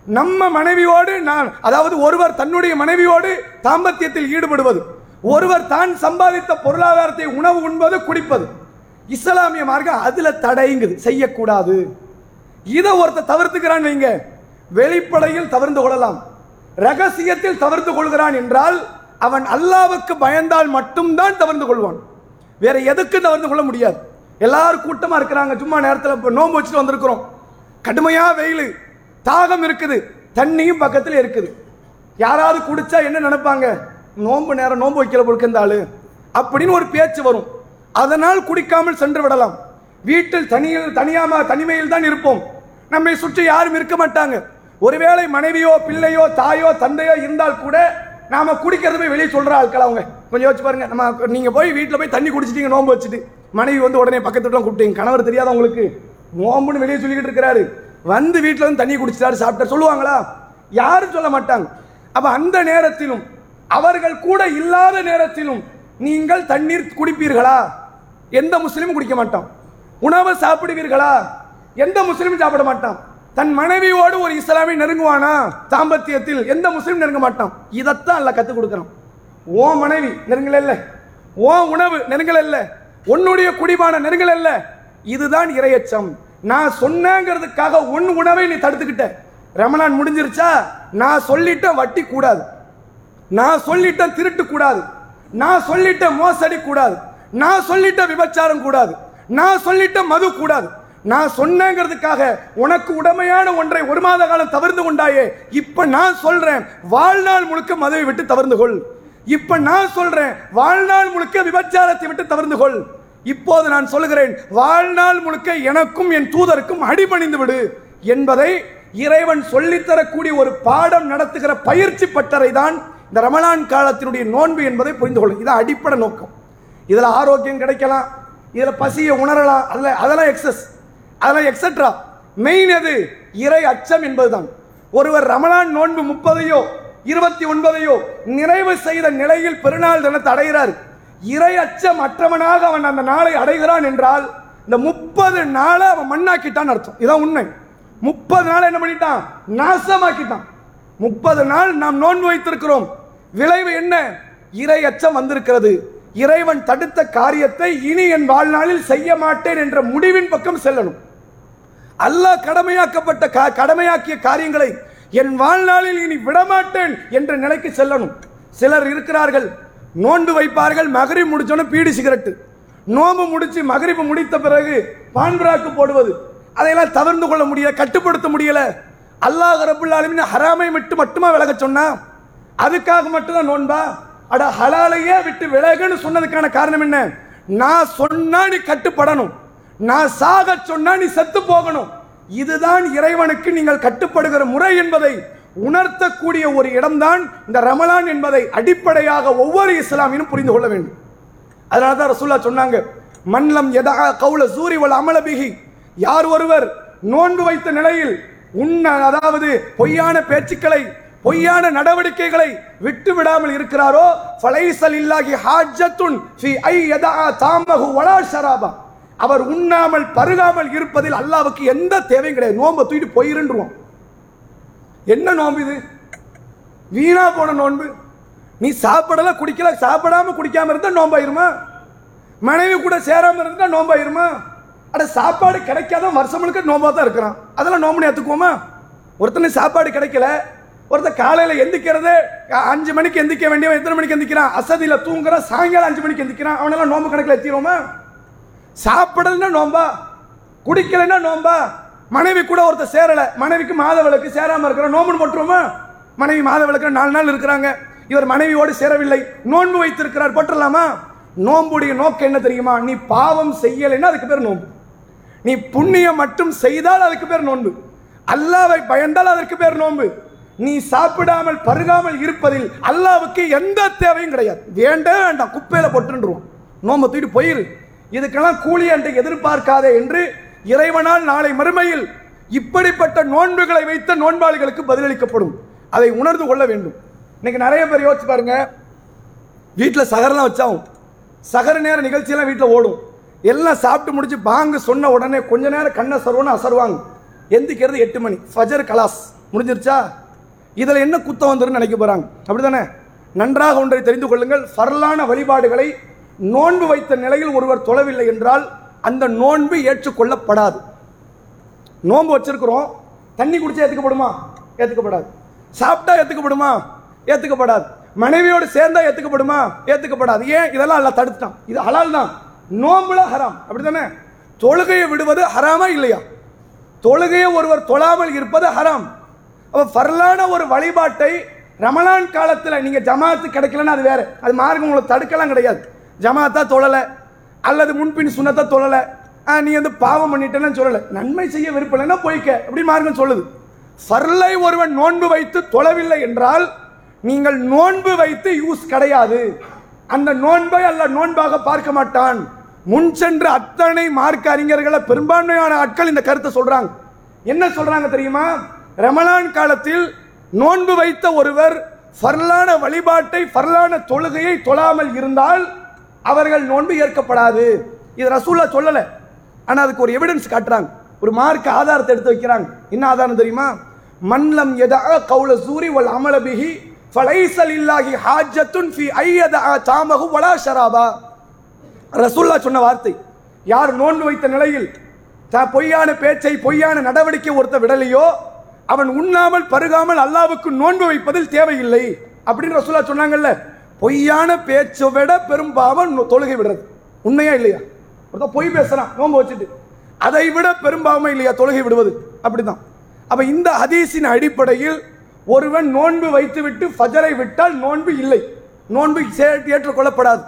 நம்ம மனைவியோடு நான் அதாவது ஒருவர் தன்னுடைய மனைவியோடு தாம்பத்தியத்தில் ஈடுபடுவது. ஒருவர் தான் சம்பாதித்த பொருளாதாரத்தை உணவு உண்பது குடிப்பது. இஸ்லாமிய மார்க்கம் அதுல தடைங்குது செய்யக்கூடாது. இதை ஒருத்தர் தவிர்த்துக்கிறான் வைங்க. வெளிப்படையில் தவிர்த்து கொள்ளலாம். ரகசியத்தில் தவிர்த்து கொள்கிறான் என்றால் அவன் அல்லாவுக்கு பயந்தால் மட்டும்தான் தவிர்த்து கொள்வான். வேற எதுக்கு தவிர்த்து கொள்ள முடியாது. எல்லாரும் கூட்டமாக இருக்கிறாங்க. சும்மா நேரத்தில் இப்போ நோன்பு வச்சுட்டு வந்திருக்கிறோம். கடுமையாக வெயில். தாகம் இருக்குது. தண்ணியும் பக்கத்தில் இருக்குது. யாராவது குடிச்சா என்ன நினைப்பாங்க? நோன்பு நேரம் நோன்பு வைக்கல பொழுக்க அப்படின்னு ஒரு பேச்சு வரும். அதனால் குடிக்காமல் சென்று விடலாம். வீட்டில் தனியில் தனியாம தனிமையில் தான் இருப்போம். நம்மை சுற்றி யாரும் இருக்க மாட்டாங்க. ஒருவேளை மனைவியோ பிள்ளையோ தாயோ தந்தையோ இருந்தால் கூட நாம குடிக்கிறது போய் வெளியே சொல்ற ஆட்கள் அவங்க. கொஞ்சம் யோசிச்சு பாருங்க. நம்ம நீங்கள் போய் வீட்டில் போய் தண்ணி குடிச்சிட்டீங்க நோம்பு வச்சுட்டு. மனைவி வந்து உடனே பக்கத்து கூப்பிட்டீங்க. கணவர் தெரியாத உங்களுக்கு? நோம்புன்னு வெளியே சொல்லிக்கிட்டு இருக்கிறாரு. வந்து வீட்டில் வந்து தண்ணி குடிச்சிட்டாரு சாப்பிட்டாரு. சொல்லுவாங்களா? யாரும் சொல்ல மாட்டாங்க. அப்போ அந்த நேரத்திலும் அவர்கள் கூட இல்லாத நேரத்திலும் நீங்கள் தண்ணீர் குடிப்பீர்களா? எந்த முஸ்லீமும் குடிக்க மாட்டான். உணவை சாப்பிடுவீர்களா? எந்த முஸ்லீமும் சாப்பிட மாட்டான். தன் மனைவியோடு ஒரு இஸ்லாமிய நெருங்குவானா? தாம்பத்தியத்தில் எந்த முஸ்லீம் நெருங்க மாட்டான். இதைத்தான் அல்ல கற்றுக் கொடுக்குறான். ஓ மனைவி நெருங்கல் அல்ல ஓ உணவு நெருங்கல் அல்ல உன்னுடைய குடிபான நெருங்கல் அல்ல இதுதான் இரையச்சம். நான் சொன்னேங்கிறதுக்காக உன் உணவை நீ தடுத்துக்கிட்ட. ரமணான் முடிஞ்சிருச்சா? நான் சொல்லிட்டேன் வட்டி கூடாது நான் சொல்லிட்டேன் திருட்டு கூடாது நான் சொல்லிட்டேன் மோசடி கூடாது நான் சொல்லிட்டேன் விபச்சாரம் கூடாது நான் சொல்லிட்டேன் மது கூடாது நான் சொன்னேங்கிறதுக்காக உனக்கு உடமையான ஒன்றை ஒரு மாத காலம் தவிர்த்து கொண்டாயே இப்ப நான் சொல்றேன். வாழ்நாள் முழுக்க மதுவை விட்டு தவிர்ந்து கொள். இப்ப நான் சொல்றேன் வாழ்நாள் முழுக்க விபச்சாரத்தை விட்டு தவிர்ந்து கொள். இப்போது நான் சொல்லுகிறேன் வாழ்நாள் முழுக்க எனக்கும் என் தூதருக்கும் அடிபணிந்து விடு என்பதை இறைவன் சொல்லித்தரக்கூடிய ஒரு பாடம் நடத்துகிற பயிற்சி பட்டறை தான் இந்த ரமலான் காலத்தினுடைய நோன்பு என்பதை புரிந்து கொள்ளும் இது அடிப்படை நோக்கம். இதில் ஆரோக்கியம் கிடைக்கலாம் இதில் பசியை உணரலாம் அதில் அதெல்லாம் எக்ஸஸ் அதெல்லாம் எக்ஸெட்ரா மெயின் எது? இறை அச்சம் என்பதுதான். ஒருவர் ரமலான் நோன்பு முப்பதையோ இருபத்தி ஒன்பதையோ நிறைவு செய்த நிலையில் பெருநாள் தினத்தை அடைகிறார். இறை அச்சம் அற்றவனாக அவன் அந்த நாளை அடைகிறான் என்றால் இந்த முப்பது நாளை அவன் மண்ணாக்கிட்டான் அர்த்தம். இதான் உண்மை. முப்பது நாள் என்ன பண்ணிட்டான்? நாசமாக்கிட்டான். முப்பது நாள் நாம் நோன்பு வைத்திருக்கிறோம். விளைவு என்ன? இறை அச்சம் வந்திருக்கிறது. இறைவன் தடுத்த காரியத்தை இனி என் வாழ்நாளில் செய்ய மாட்டேன் என்ற முடிவின் பக்கம் செல்லணும். அல்லாஹ் கடமையாக்கப்பட்ட கா- கடமையாக்கிய காரியங்களை என் வாழ்நாளில் இனி விடமாட்டேன் என்ற நிலைக்கு செல்லணும். சிலர் இருக்கிறார்கள் நோண்டு வைப்பார்கள் மகரி முடிச்சோன்னு பீடி சிகரெட்டு. நோன்பு முடிச்சு மகரிப்பு முடித்த பிறகு பான்புராக்கு போடுவது. அதையெல்லாம் தவிர்த்து கொள்ள முடியல கட்டுப்படுத்த முடியல. அல்லாஹ் ரபுல் ஹராமை விட்டு மட்டுமா விலக சொன்னா? அதுக்காக மட்டும்தான் நோன்பா? அட ஹலாலையே விட்டு விலகுன்னு சொன்னதுக்கான காரணம் என்ன? நான் சொன்னா நீ கட்டுப்படணும். நான் சாக சொன்னா நீ செத்து போகணும். இதுதான் இறைவனுக்கு நீங்கள் கட்டுப்படுகிற முறை என்பதை உணர்த்தக்கூடிய ஒரு இடம்தான் இந்த ரமலான் என்பதை அடிப்படையாக ஒவ்வொரு இஸ்லாமியும் புரிந்து கொள்ள வேண்டும். அதனால தான் ரசூல்லா சொன்னாங்க மன்லம் எதா கவுல சூரி வல் யார் ஒருவர் நோன்பு வைத்த நிலையில் உண்ண அதாவது பொய்யான பேச்சுக்களை பொய்யான நடவடிக்கைகளை விட்டு விடாமல் இருக்கிறாரோ ஃபலைசல் இல்லாஹி ஹாஜத்துன் ஃபி ஐ எதா தாமகு வலா ஷராபா. அவர் உண்ணாமல் பருகாமல் இருப்பதில் அல்லாவுக்கு எந்த தேவையும் கிடையாது. நோன்பை தூக்கிட்டு போயிருன்றோம் என்ன நோன்பு இது? வீணா போன நோன்பு. நீ சாப்பிடல குடிக்கல சாப்பிடாம குடிக்காம இருந்தா நோம்பாயிருமா? மனைவி கூட சேராம இருந்தா நோம்பாயிருமா? அட சாப்பாடு கிடைக்காத வருஷம் முழுக்க நோம்பா தான் இருக்கிறான். அதெல்லாம் நோம்புன்னு ஏத்துக்குவோமா? ஒருத்தனுக்கு சாப்பாடு கிடைக்கல. ஒருத்தன் காலையில் எந்திக்கிறது அஞ்சு மணிக்கு எந்திக்க வேண்டியவன் எத்தனை மணிக்கு எந்திக்கிறான்? அசதியில் தூங்குறான் சாயங்காலம் அஞ்சு மணிக்கு எந்திக்கிறான். அவனெல்லாம் நோம்பு கணக்கில் எத்திடுவோமா? சாப்பிடலன்னா நோம்பா குடிக்கலைன்னா நோம்பா மனைவி கூட ஒருத்தர் சேரலை. மனைவிக்கு மாத விளக்கு இருக்கிற நோம்புன்னு போட்டுருவோமா? மனைவி மாதவிளக்கு நாலு நாள் இருக்கிறாங்க. இவர் மனைவியோடு சேரவில்லை. நோன்பு வைத்திருக்கிறார். போட்டுடலாமா? நோம்புடைய நோக்கம் என்ன தெரியுமா? நீ பாவம் செய்யலைன்னா அதுக்கு பேர் நோன்பு. நீ புண்ணியம் மட்டும் செய்தால் அதுக்கு பேர் நோன்பு. அல்லாவை பயந்தால் அதற்கு பேர் நோன்பு. நீ சாப்பிடாமல் பருகாமல் இருப்பதில் அல்லாவுக்கு எந்த தேவையும் கிடையாது. வேண்டவே வேண்டாம். குப்பையில போட்டுருவோம் நோன்பை தூக்கிட்டு போயிரு. இதுக்கெல்லாம் கூலி அன்று எதிர்பார்க்காதே என்று இறைவனால் நாளை மறுமையில் இப்படிப்பட்ட நோன்புகளை வைத்த நோன்பாளிகளுக்கு பதிலளிக்கப்படும். அதை உணர்ந்து கொள்ள வேண்டும். இன்னைக்கு நிறைய பேர் யோசிச்சு பாருங்க. வீட்டில் சகரெல்லாம் வச்சாவும். சகர நேர நிகழ்ச்சியெல்லாம் வீட்டில் ஓடும். எல்லாம் சாப்பிட்டு முடிச்சு பாங்கு சொன்ன உடனே கொஞ்ச நேரம் கண்ணை சர்வன்னு அசருவாங்க. எந்திக்கிறது எட்டு மணி. ஃபஜர் கலாஸ். முடிஞ்சிருச்சா? இதில் என்ன குத்தம் வந்துருன்னு நினைக்க போகிறாங்க அப்படி தானே நன்றாக ஒன்றை தெரிந்து கொள்ளுங்கள். ஃபர்லான வழிபாடுகளை நோன்பு வைத்த நிலையில் ஒருவர் தொழவில்லை என்றால் அந்த நோன்பு ஏற்றுக்கொள்ளப்படாது. நோன்பு வச்சிருக்கிறோம். தண்ணி குடிச்சா ஏற்றுக்கப்படுமா ஏற்றுக்கப்படாது சாப்பிட்டா ஏற்றுக்கப்படுமா ஏற்றுக்கப்படாது மனைவியோடு சேர்ந்தா ஏற்றுக்கப்படுமா ஏற்றுக்கப்படாது ஏன்? இதெல்லாம் அல்ல தடுத்துட்டான். இது ஹலால் தான். நோம்புல ஹராம். அப்படித்தானே? தொழுகையை விடுவது ஹராமா இல்லையா? தொழுகையை ஒருவர் தொழாமல் இருப்பது ஹராம். அப்போ ஃபர்லான ஒரு வழிபாட்டை ரமலான் காலத்தில் நீங்கள் ஜமாத்து கிடைக்கலன்னா அது வேறு. அது மார்க்கம் உங்களை தடுக்கலாம் கிடையாது. ஜமாத்தா தொழலை அல்லது முன்பின் சுனத்தா தொழலை. ஆ, நீ வந்து பாவம் பண்ணிட்டேன்னு சொல்லலை. நன்மை செய்ய விருப்பலைன்னா இல்லைன்னா போய்க்க அப்படி மார்க்கம் சொல்லுது. ஃபர்லை ஒருவன் நோன்பு வைத்து தொழவில்லை என்றால் நீங்கள் நோன்பு வைத்து யூஸ் கிடையாது. அந்த நோன்பை அல்ல நோன்பாக பார்க்க மாட்டான். முன் சென்ற அத்தனை மார்க்க அறிஞர்களை பெரும்பான்மையான ஆட்கள் இந்த கருத்தை சொல்றாங்க. என்ன சொல்றாங்க தெரியுமா? ரமலான் காலத்தில் நோன்பு வைத்த ஒருவர் ஃபர்லான வழிபாட்டை ஃபர்லான தொழுகையை தொழாமல் இருந்தால் அவர்கள் நோன்பு ஏற்கப்படாது. இது ரசூல்லா சொல்லலை. ஆனால் அதுக்கு ஒரு எவிடன்ஸ் காட்டுறாங்க. ஒரு மார்க் ஆதாரத்தை எடுத்து வைக்கிறாங்க. என்ன ஆதாரம் தெரியுமா? மன்லம் எதா கவுல சூரி வல் அமலபிஹி ஃபலைசல் இல்லாஹி ஹாஜத்துன் ஃபி ஐயதா தாமகு வலா ஷராபா. ரசூல்லா சொன்ன வார்த்தை. யார் நோன்பு வைத்த நிலையில் த- பொய்யான பேச்சை பொய்யான நடவடிக்கை ஒருத்த விடலையோ அவன் உண்ணாமல் பருகாமல் அல்லாவுக்கு நோன்பு வைப்பதில் தேவையில்லை. அப்படின்னு ரசூல்லா சொன்னாங்கல்ல. பொய்யான பேச்சை விட பெரும் பாவம் தொழுகை விடுறது. உண்மையா இல்லையா? ஒருத்தன் பொய் பேசுகிறான் நோம்பு வச்சுட்டு. அதை விட பெரும்பாவமை இல்லையா? தொழுகை விடுவது. அப்படிதான். அப்போ இந்த ஹதீஸின் அடிப்படையில் ஒருவன் நோன்பு வைத்துவிட்டு ஃபஜரை விட்டால் நோன்பு இல்லை. நோன்பு ஏற்றுக்கொள்ளப்படாது.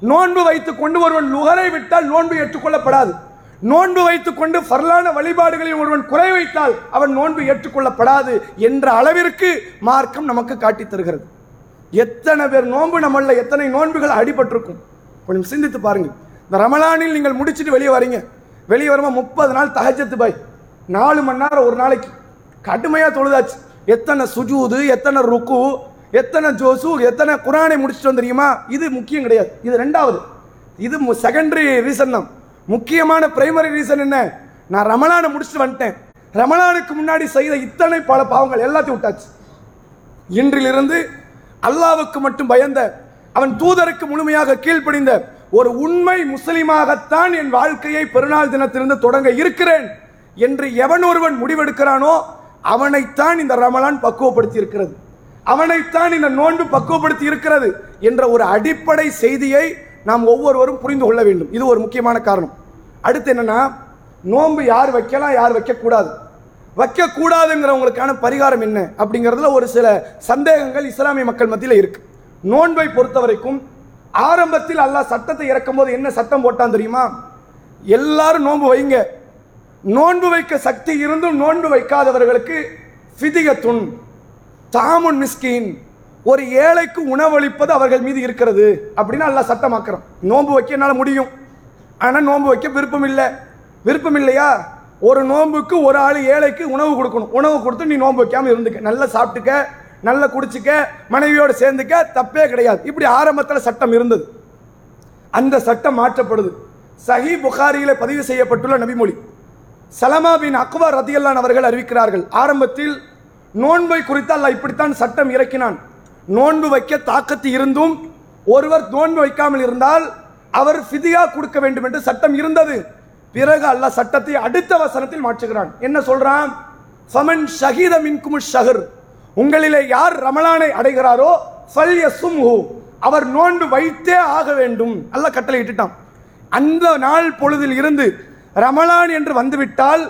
நோன்பு வைத்துக் கொண்டு ஒருவன் லுகரை விட்டால் நோன்பு ஏற்றுக்கொள்ளப்படாது. நோன்பு வைத்துக் கொண்டு பரலான வழிபாடுகளில் ஒருவன் குறை வைத்தால் அவன் நோன்பு ஏற்றுக்கொள்ளப்படாது என்ற அளவிற்கு மார்க்கம் நமக்கு காட்டித் தருகிறது. எத்தனை பேர் நோன்பு நம்மளில் எத்தனை நோன்புகள் அடிபட்டிருக்கும்? கொஞ்சம் சிந்தித்து பாருங்கள் இந்த ரமலானில் நீங்கள் முடிச்சுட்டு வெளியே வரீங்க. வெளியே வரும்போது முப்பது நாள் தகஜத்து பாய். நாலு மணி நேரம் ஒரு நாளைக்கு. கடுமையாக தொழுதாச்சு. எத்தனை சுஜூது எத்தனை ருக்கு எத்தனை ஜோசு எத்தனை குரானை முடிச்சுட்டு வந்துருக்கீமா இது முக்கியம் கிடையாது. இது ரெண்டாவது. இது செகண்டரி ரீசன் தான். முக்கியமான பிரைமரி ரீசன் என்ன? நான் ரமலானை முடிச்சுட்டு வந்துட்டேன். ரமலானுக்கு முன்னாடி செய்த இத்தனை பல பாவங்கள் எல்லாத்தையும் விட்டாச்சு. இன்றிலிருந்து அல்லாவுக்கு மட்டும் பயந்த அவன் தூதருக்கு முழுமையாக கீழ்ப்படிந்த ஒரு உண்மை முஸ்லிமாகத்தான் என் வாழ்க்கையை பெருநாள் தினத்திலிருந்து தொடங்க இருக்கிறேன் என்று எவன் ஒருவன் முடிவெடுக்கிறானோ அவனைத்தான் இந்த ரமலான் பக்குவப்படுத்தி இருக்கிறது அவனைத்தான் இந்த நோன்பு பக்குவப்படுத்தி இருக்கிறது என்ற ஒரு அடிப்படை செய்தியை நாம் ஒவ்வொருவரும் புரிந்து கொள்ள வேண்டும். இது ஒரு முக்கியமான காரணம். அடுத்து என்னன்னா நோன்பு யார் வைக்கலாம் யார் வைக்கக்கூடாது? வைக்கக்கூடாதுங்கிறவங்களுக்கான பரிகாரம் என்ன அப்படிங்கிறதுல ஒரு சில சந்தேகங்கள் இஸ்லாமிய மக்கள் மத்தியில் இருக்கு. நோன்பை பொறுத்த வரைக்கும் ஆரம்பத்தில் அல்லாஹ் சட்டத்தை இறக்கும்போது என்ன சட்டம் போட்டான் தெரியுமா? எல்லாரும் நோன்பு வைங்க. நோன்பு வைக்க சக்தி இருந்தும் நோன்பு வைக்காதவர்களுக்கு ஃபிதிகத்துன் தாமுன் மிஸ்கின் ஒரு ஏழைக்கு உணவளிப்பது அவர்கள் மீது இருக்கிறது அப்படின்னு அல்லாஹ் சட்டமாக்குறோம் நோன்பு வைக்க என்னால் முடியும். ஆனால் நோன்பு வைக்க விருப்பம் இல்லை. விருப்பம் இல்லையா? ஒரு நோன்புக்கு ஒரு ஆள் ஏழைக்கு உணவு கொடுக்கணும். உணவு கொடுத்து நீ நோன்பு வைக்காமல் இருந்துக்க. நல்லா சாப்பிட்டுக்க நல்லா குடிச்சிக்க மனைவியோடு சேர்ந்துக்க தப்பே கிடையாது. இப்படி ஆரம்பத்தில் சட்டம் இருந்தது. அந்த சட்டம் மாற்றப்படுது. சஹி புகாரியில் பதிவு செய்யப்பட்டுள்ள நபிமொழி. சலமா பின் அக்வா ரதியல்லான் அவர்கள் அறிவிக்கிறார்கள் ஆரம்பத்தில் நோன்பை குறித்து அல்லாஹ் இப்படித்தான் சட்டம் இறக்கினான். நோன்பு வைக்க தாக்கத்து இருந்தும் ஒருவர் நோன்பு வைக்காமல் இருந்தால் அவர் ஃபிதியா கொடுக்க வேண்டும் என்று சட்டம் இருந்தது. பிறகு அல்ல சட்டத்தை அடுத்த வசனத்தில் மாற்றுகிறான். என்ன சொல்றான்? ஃபமன் ஷஹீத மின்கும் ஷஹர். உங்களிலே யார் ரமலானை அடைகிறாரோ ஃபல்ய சும்ஹு அவர் நோன்பு வைத்தே ஆக வேண்டும். அல்ல கட்டளை இட்டுட்டான். அந்த நாள் பொழுதில் இருந்து ரமலான் என்று வந்துவிட்டால்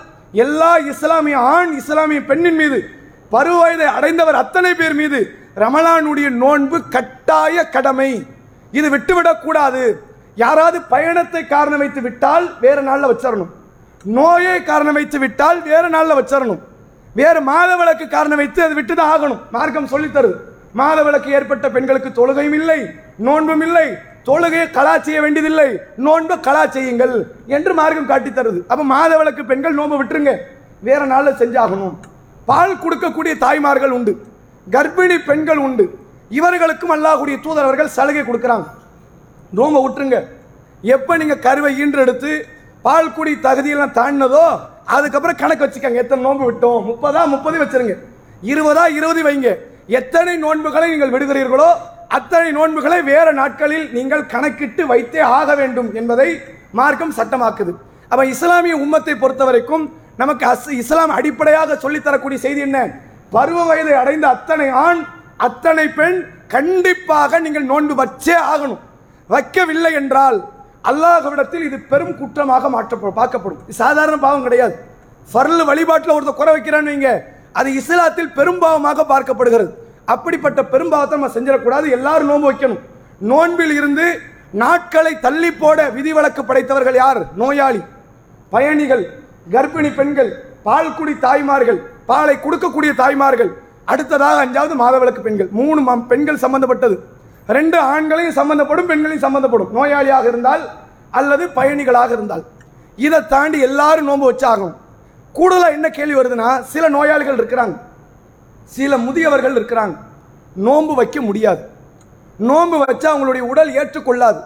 எல்லா இஸ்லாமிய ஆண் இஸ்லாமிய பெண்ணின் மீது பருவயதை அடைந்தவர் அத்தனை பேர் மீது ரமலானுடைய நோன்பு கட்டாய கடமை. இது விட்டுவிடக்கூடாது. யாராவது பயணத்தை காரணம் வைத்து விட்டால் வேற நாளில் வச்சிடணும் நோயை காரணம் வைத்து விட்டால் வேற நாளில் வச்சிடணும் வேறு மாத விளக்கு காரணம் வைத்து அது விட்டு தான் ஆகணும். மார்க்கம் சொல்லித்தருது. மாத விளக்கு ஏற்பட்ட பெண்களுக்கு தொழுகையும் இல்லை நோன்பும் இல்லை தொழுகையை கலா செய்ய வேண்டியதில்லை. நோன்பு கலா செய்யுங்கள் என்று மார்க்கம் காட்டித் தருது அப்ப மாதவிளக்கு பெண்கள் நோன்பு விட்டுருங்க. வேற நாளில் செஞ்சாகணும். பால் கொடுக்கக்கூடிய தாய்மார்கள் உண்டு. கர்ப்பிணி பெண்கள் உண்டு. இவர்களுக்கும் அல்லாஹ்வுடைய தூதரவர்கள் சலுகை கொடுக்குறாங்க. நோம்பை விட்டுருங்க. எப்போ நீங்கள் கருவை ஈன்றெடுத்து பால் குடி தகுதியெல்லாம் தாண்டினதோ அதுக்கப்புறம் கணக்கு வச்சுக்கோங்க. எத்தனை நோன்பு விட்டோம்? முப்பதா முப்பது வச்சிருங்க. இருபதா இருபது வைங்க. எத்தனை நோன்புகளை நீங்கள் விடுகிறீர்களோ அத்தனை நோன்புகளை வேறு நாட்களில் நீங்கள் கணக்கிட்டு வைத்தே ஆக வேண்டும் என்பதை மார்க்கம் சட்டமாக்குது. அப்போ இஸ்லாமிய உம்மத்தை பொறுத்த வரைக்கும் நமக்கு அஸ்- இஸ்லாம் அடிப்படையாக சொல்லித் தரக்கூடிய செய்தி என்ன? பருவ வயதை அடைந்த அத்தனை ஆண் அத்தனை பெண் கண்டிப்பாக நீங்கள் நோன்பு வச்சே ஆகணும். வைக்கவில்லை என்றால் அல்லாஹ்விடத்தில் இது பெரும் குற்றமாக மாற்றப்படும் பார்க்கப்படும். இது சாதாரண பாவம் கிடையாது. ஃபர்ல் வழிபாட்டில் ஒருத்தர் குறை வைக்கிறான்னு வைங்க. அது இஸ்லாத்தில் பெரும்பாவமாக பார்க்கப்படுகிறது. அப்படிப்பட்ட பெரும்பாவத்தை நம்ம செஞ்சிடக்கூடாது. எல்லாரும் நோன்பு வைக்கணும். நோன்பில் இருந்து நாட்களை தள்ளி போட விதிவிலக்கு படைத்தவர்கள் யார்? நோயாளி பயணிகள் கர்ப்பிணி பெண்கள் பால் குடி தாய்மார்கள் பாலை கொடுக்கக்கூடிய தாய்மார்கள் அடுத்ததாக அஞ்சாவது மாதவிளக்கு பெண்கள். மூணு பெண்கள் சம்பந்தப்பட்டது. ரெண்டு ஆண்களையும் சம்பந்தப்படும் பெண்களையும் சம்பந்தப்படும். நோயாளியாக இருந்தால் அல்லது பயணிகளாக இருந்தால். இதை தாண்டி எல்லாரும் நோன்பு வச்சாகும் கூடுதலாக என்ன கேள்வி வருதுன்னா சில நோயாளிகள் இருக்கிறாங்க. சில முதியவர்கள் இருக்கிறாங்க. நோன்பு வைக்க முடியாது. நோன்பு வச்சா அவங்களுடைய உடல் ஏற்றுக்கொள்ளாது.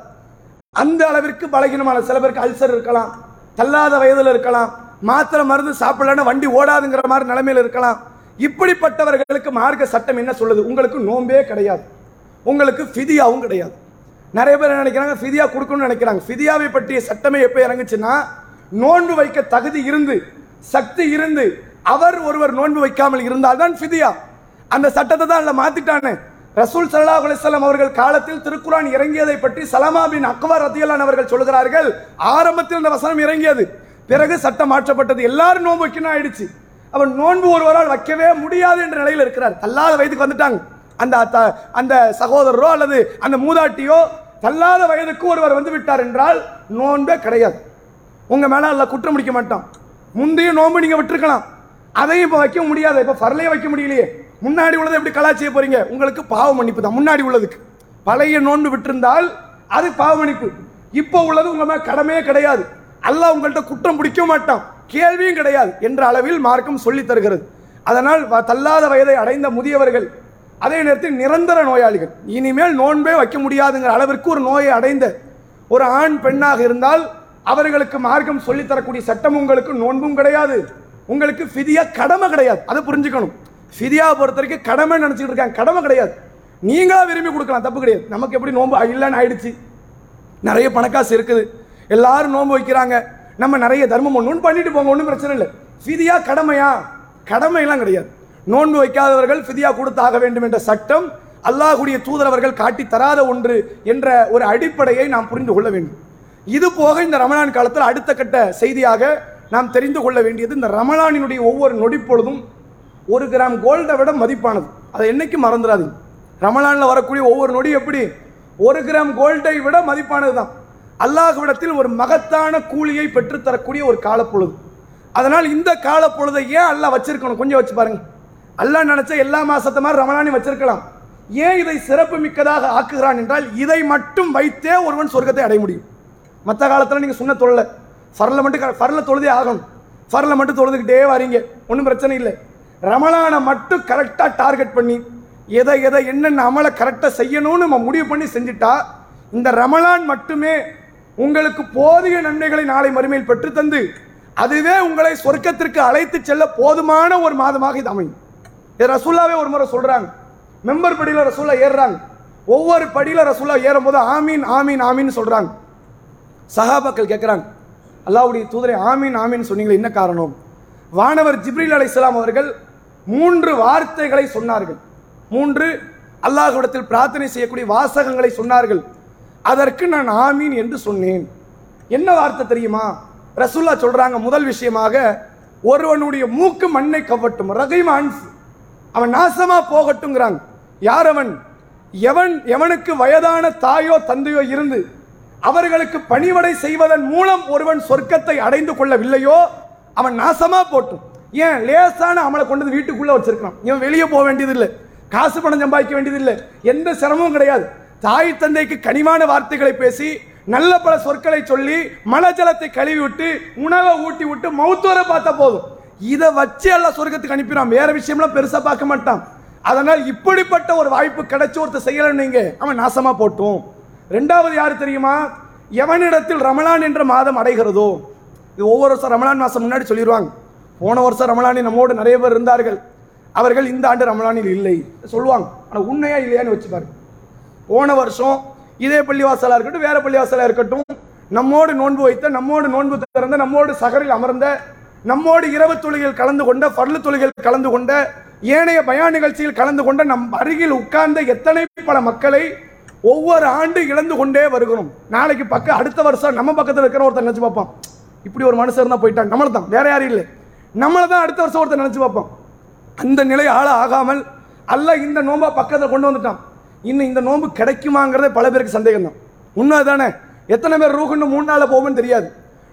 அந்த அளவிற்கு பலகீனமான சில பேருக்கு அல்சர் இருக்கலாம் தள்ளாத வயதில் இருக்கலாம் மாத்திரை மருந்து சாப்பிடலன்னா வண்டி ஓடாதுங்கிற மாதிரி நிலைமையில் இருக்கலாம். இப்படிப்பட்டவர்களுக்கு மார்க்க சட்டம் என்ன சொல்லுது? உங்களுக்கு நோன்பே கிடையாது. உங்களுக்கு ஃபிதியாவும் கிடையாது. நிறைய பேர் நினைக்கிறாங்க? ஃபிதியா கொடுக்கணும்னு நினைக்கிறாங்க. ஃபிதியாவை பற்றிய சட்டமே எப்போ இறங்குச்சுன்னா நோன்பு வைக்க தகுதி இருந்து சக்தி இருந்து அவர் ஒருவர் நோன்பு வைக்காமல் இருந்தால்தான் ஃபிதியா அந்த சட்டத்தை தான் அதில் மாத்திட்டானே. ரசூல் சல்லா அலைஹி அவர்கள் காலத்தில் திருக்குரான் இறங்கியதை பற்றி சலமா பின் அக்பர் ரத்தியலான் அவர்கள் சொல்கிறார்கள் ஆரம்பத்தில் இந்த வசனம் இறங்கியது. பிறகு சட்டம் மாற்றப்பட்டது. எல்லாரும் நோன்பு வைக்கணும் ஆயிடுச்சு. அவன் நோன்பு ஒருவரால் வைக்கவே முடியாது என்ற நிலையில் இருக்கிறார். தள்ளாத வயதுக்கு வந்துட்டாங்க. அந்த அந்த சகோதரரோ அல்லது அந்த மூதாட்டியோ தள்ளாத வயதுக்கு ஒருவர் வந்து விட்டார் என்றால் நோன்பே கிடையாது. உங்கள் மேலே அல்ல குற்றம் முடிக்க மாட்டான். முந்தைய நோன்பு நீங்கள் விட்டுருக்கலாம். அதையும் இப்போ வைக்க முடியாது. இப்போ ஃபர்லையே வைக்க முடியலையே. முன்னாடி உள்ளதை எப்படி கலா செய்ய போறீங்க? உங்களுக்கு பாவ மன்னிப்பு தான். முன்னாடி உள்ளதுக்கு. பழைய நோன்பு விட்டிருந்தால் அது பாவ மன்னிப்பு. இப்போ உள்ளது உங்க மேலே கடமையே கிடையாது. அல்லாஹ் உங்கள்கிட்ட குற்றம் பிடிக்க மாட்டான். கேள்வியும் கிடையாது. என்ற அளவில் மார்க்கம் சொல்லி தருகிறது. அதனால் வ- தள்ளாத வயதை அடைந்த முதியவர்கள் அதே நேரத்தில் நிரந்தர நோயாளிகள். இனிமேல் நோன்பே வைக்க முடியாதுங்கிற அளவிற்கு ஒரு நோயை அடைந்த ஒரு ஆண் பெண்ணாக இருந்தால் அவர்களுக்கு மார்க்கம் சொல்லித் தரக்கூடிய சட்டம் உங்களுக்கு நோன்பும் கிடையாது. உங்களுக்கு ஃபிதியா கடமை கிடையாது. அதை புரிஞ்சுக்கணும். ஃபிதியா பொறுத்த வரைக்கும் கடமை நினைச்சிட்டு இருக்காங்க. கடமை கிடையாது. நீங்களா விரும்பி கொடுக்கலாம். தப்பு கிடையாது. நமக்கு எப்படி நோன்பு இல்லைன்னு ஆயிடுச்சு. நிறைய பணக்காசு இருக்குது. எல்லாரும் நோன்பு வைக்கிறாங்க. நம்ம நிறைய தர்மம் ஒன்று பண்ணிட்டு போங்க. ஒன்றும் பிரச்சனை இல்லை. ஃபிதியா கடமையா? கடமையெல்லாம் கிடையாது. நோன்பு வைக்காதவர்கள் ஃபிதியா கொடுத்தாக வேண்டும் என்ற சட்டம் அல்லாஹுடைய தூதரவர்கள் காட்டி தராத ஒன்று என்ற ஒரு அடிப்படையை நாம் புரிந்து கொள்ள வேண்டும். இது போக இந்த ரமணான் காலத்தில் அடுத்த கட்ட செய்தியாக நாம் தெரிந்து கொள்ள வேண்டியது இந்த ரமணானினுடைய ஒவ்வொரு நொடிப்பொழுதும் ஒரு கிராம் கோல்டை விட மதிப்பானது. அதை என்றைக்கும் மறந்துடாதீங்க. ரமலானில் வரக்கூடிய ஒவ்வொரு நொடி எப்படி? ஒரு கிராம் கோல்டை விட மதிப்பானது தான். அல்லாஹ்விடத்தில் ஒரு மகத்தான கூலியை பெற்றுத்தரக்கூடிய ஒரு காலப்பொழுது. அதனால் இந்த காலப்பொழுதை ஏன் அல்லாஹ் வச்சிருக்கணும்? கொஞ்சம் வச்சு பாருங்கள் அல்லாஹ் நினைச்சா எல்லா மாதத்தை மாதிரி ரமலானி வச்சிருக்கலாம். ஏன் இதை சிறப்பு மிக்கதாக ஆக்குகிறான் என்றால் இதை மட்டும் வைத்தே ஒருவன் சொர்க்கத்தை அடைய முடியும். மற்ற காலத்தில் நீங்கள் சொன்ன தொழில ஃபரில் மட்டும் ஃபர்ல தொழுதே ஆகணும். ஃபர்ல மட்டும் தொழுதுகிட்டே வரீங்க. ஒன்றும் பிரச்சனை இல்லை. ரமலானை மட்டும் கரெக்டாக டார்கெட் பண்ணி எதை எதை என்னென்ன அமலை கரெக்டாக செய்யணும்னு நம்ம முடிவு பண்ணி செஞ்சுட்டா இந்த ரமலான் மட்டுமே உங்களுக்கு போதிய நன்மைகளை நாளை மறுமையில் பெற்று தந்து அதுவே உங்களை சொர்க்கத்திற்கு அழைத்து செல்ல போதுமான ஒரு மாதமாக இது அமையும். இது ரசூல்லாவே ஒரு முறை சொல்கிறாங்க மெம்பர் படியில் ரசூல்லா ஏறுறாங்க. ஒவ்வொரு படியில் ரசூல்லா ஏறும் போது ஆமீன் ஆமீன் ஆமீன் சொல்கிறாங்க சஹாபாக்கள் கேட்குறாங்க அல்லாவுடைய தூதரை ஆமீன் ஆமீன் சொன்னீங்களே என்ன காரணம்? வானவர் ஜிப்ரீல் இஸ்லாம் அவர்கள் மூன்று வார்த்தைகளை சொன்னார்கள். மூன்று அல்லாஹ்விடத்தில் பிரார்த்தனை செய்யக்கூடிய வாசகங்களை சொன்னார்கள். அதற்கு நான் ஆமீன் என்று சொன்னேன். என்ன வார்த்தை தெரியுமா? ரசூல்லா சொல்கிறாங்க முதல் விஷயமாக ஒருவனுடைய மூக்கு மண்ணை கவட்டும் ரகைமான்ஸ் அவன் நாசமாக போகட்டுங்கிறாங்க. யார் அவன் எவன் எவனுக்கு வயதான தாயோ தந்தையோ இருந்து அவர்களுக்கு பணிவடை செய்வதன் மூலம் ஒருவன் சொர்க்கத்தை அடைந்து கொள்ளவில்லையோ அவன் நாசமாக போட்டும். ஏன்? லேசான அவளை கொண்டு வந்து வீட்டுக்குள்ளே வச்சிருக்கான் இவன் வெளியே போக வேண்டியதில்லை. காசு பணம் சம்பாதிக்க வேண்டியதில்லை. எந்த சிரமமும் கிடையாது. தாய் தந்தைக்கு கனிவான வார்த்தைகளை பேசி நல்ல பல சொற்களை சொல்லி மலஜலத்தை கழுவி விட்டு உணவை ஊட்டி விட்டு மௌத்தோரை பார்த்தா போதும். இதை வச்சு எல்லாம் சொர்க்கத்துக்கு அனுப்பிடுவான். வேற விஷயம்லாம் பெருசாக பார்க்க மாட்டான். அதனால் இப்படிப்பட்ட ஒரு வாய்ப்பு கிடைச்சு ஒருத்தர் செய்யலன்னு நீங்கள் அவன் நாசமாக போட்டோம். ரெண்டாவது யார் தெரியுமா? எவனிடத்தில் ரமலான் என்ற மாதம் அடைகிறதோ இது ஒவ்வொரு வருஷம் ரமலான் மாதம் முன்னாடி சொல்லிடுவாங்க போன வருஷம் ரமலானி நம்மோடு நிறைய பேர் இருந்தார்கள். அவர்கள் இந்த ஆண்டு ரமலானில் இல்லை. சொல்லுவாங்க. ஆனால் உண்மையாக இல்லையான்னு வச்சு பாருங்க. போன வருஷம் இதே பள்ளிவாசலாக இருக்கட்டும் வேறு பள்ளிவாசலாக இருக்கட்டும் நம்மோடு நோன்பு வைத்த நம்மோடு நோன்பு திறந்த நம்மோடு சகரில் அமர்ந்த நம்மோடு இரவு தொழுகையில் கலந்து கொண்ட பர்லு தொழுகையில் கலந்து கொண்ட ஏனைய பயான் நிகழ்ச்சியில் கலந்து கொண்ட நம் அருகில் உட்கார்ந்த எத்தனை பல மக்களை ஒவ்வொரு ஆண்டு இழந்து கொண்டே வருகிறோம். நாளைக்கு பக்கம் அடுத்த வருஷம் நம்ம பக்கத்தில் இருக்கிற ஒருத்தர் நினச்சி பார்ப்போம். இப்படி ஒரு மனுஷன் இருந்தால் போயிட்டாங்க நம்மளை தான் வேற யாரும் இல்லை. நம்மளை தான் அடுத்த வருஷம் ஒருத்தர் நினச்சி பார்ப்போம். அந்த நிலை ஆள ஆகாமல் அல்ல இந்த நோம்பை பக்கத்தில் கொண்டு வந்துட்டான். இன்னும் இந்த நோன்பு கிடைக்குமாங்கிறதே பல பேருக்கு சந்தேகம் தான் உண்மை தானே எத்தனை பேர் ரூகுன்னு மூணு நாளில் போகும்னு தெரியாது.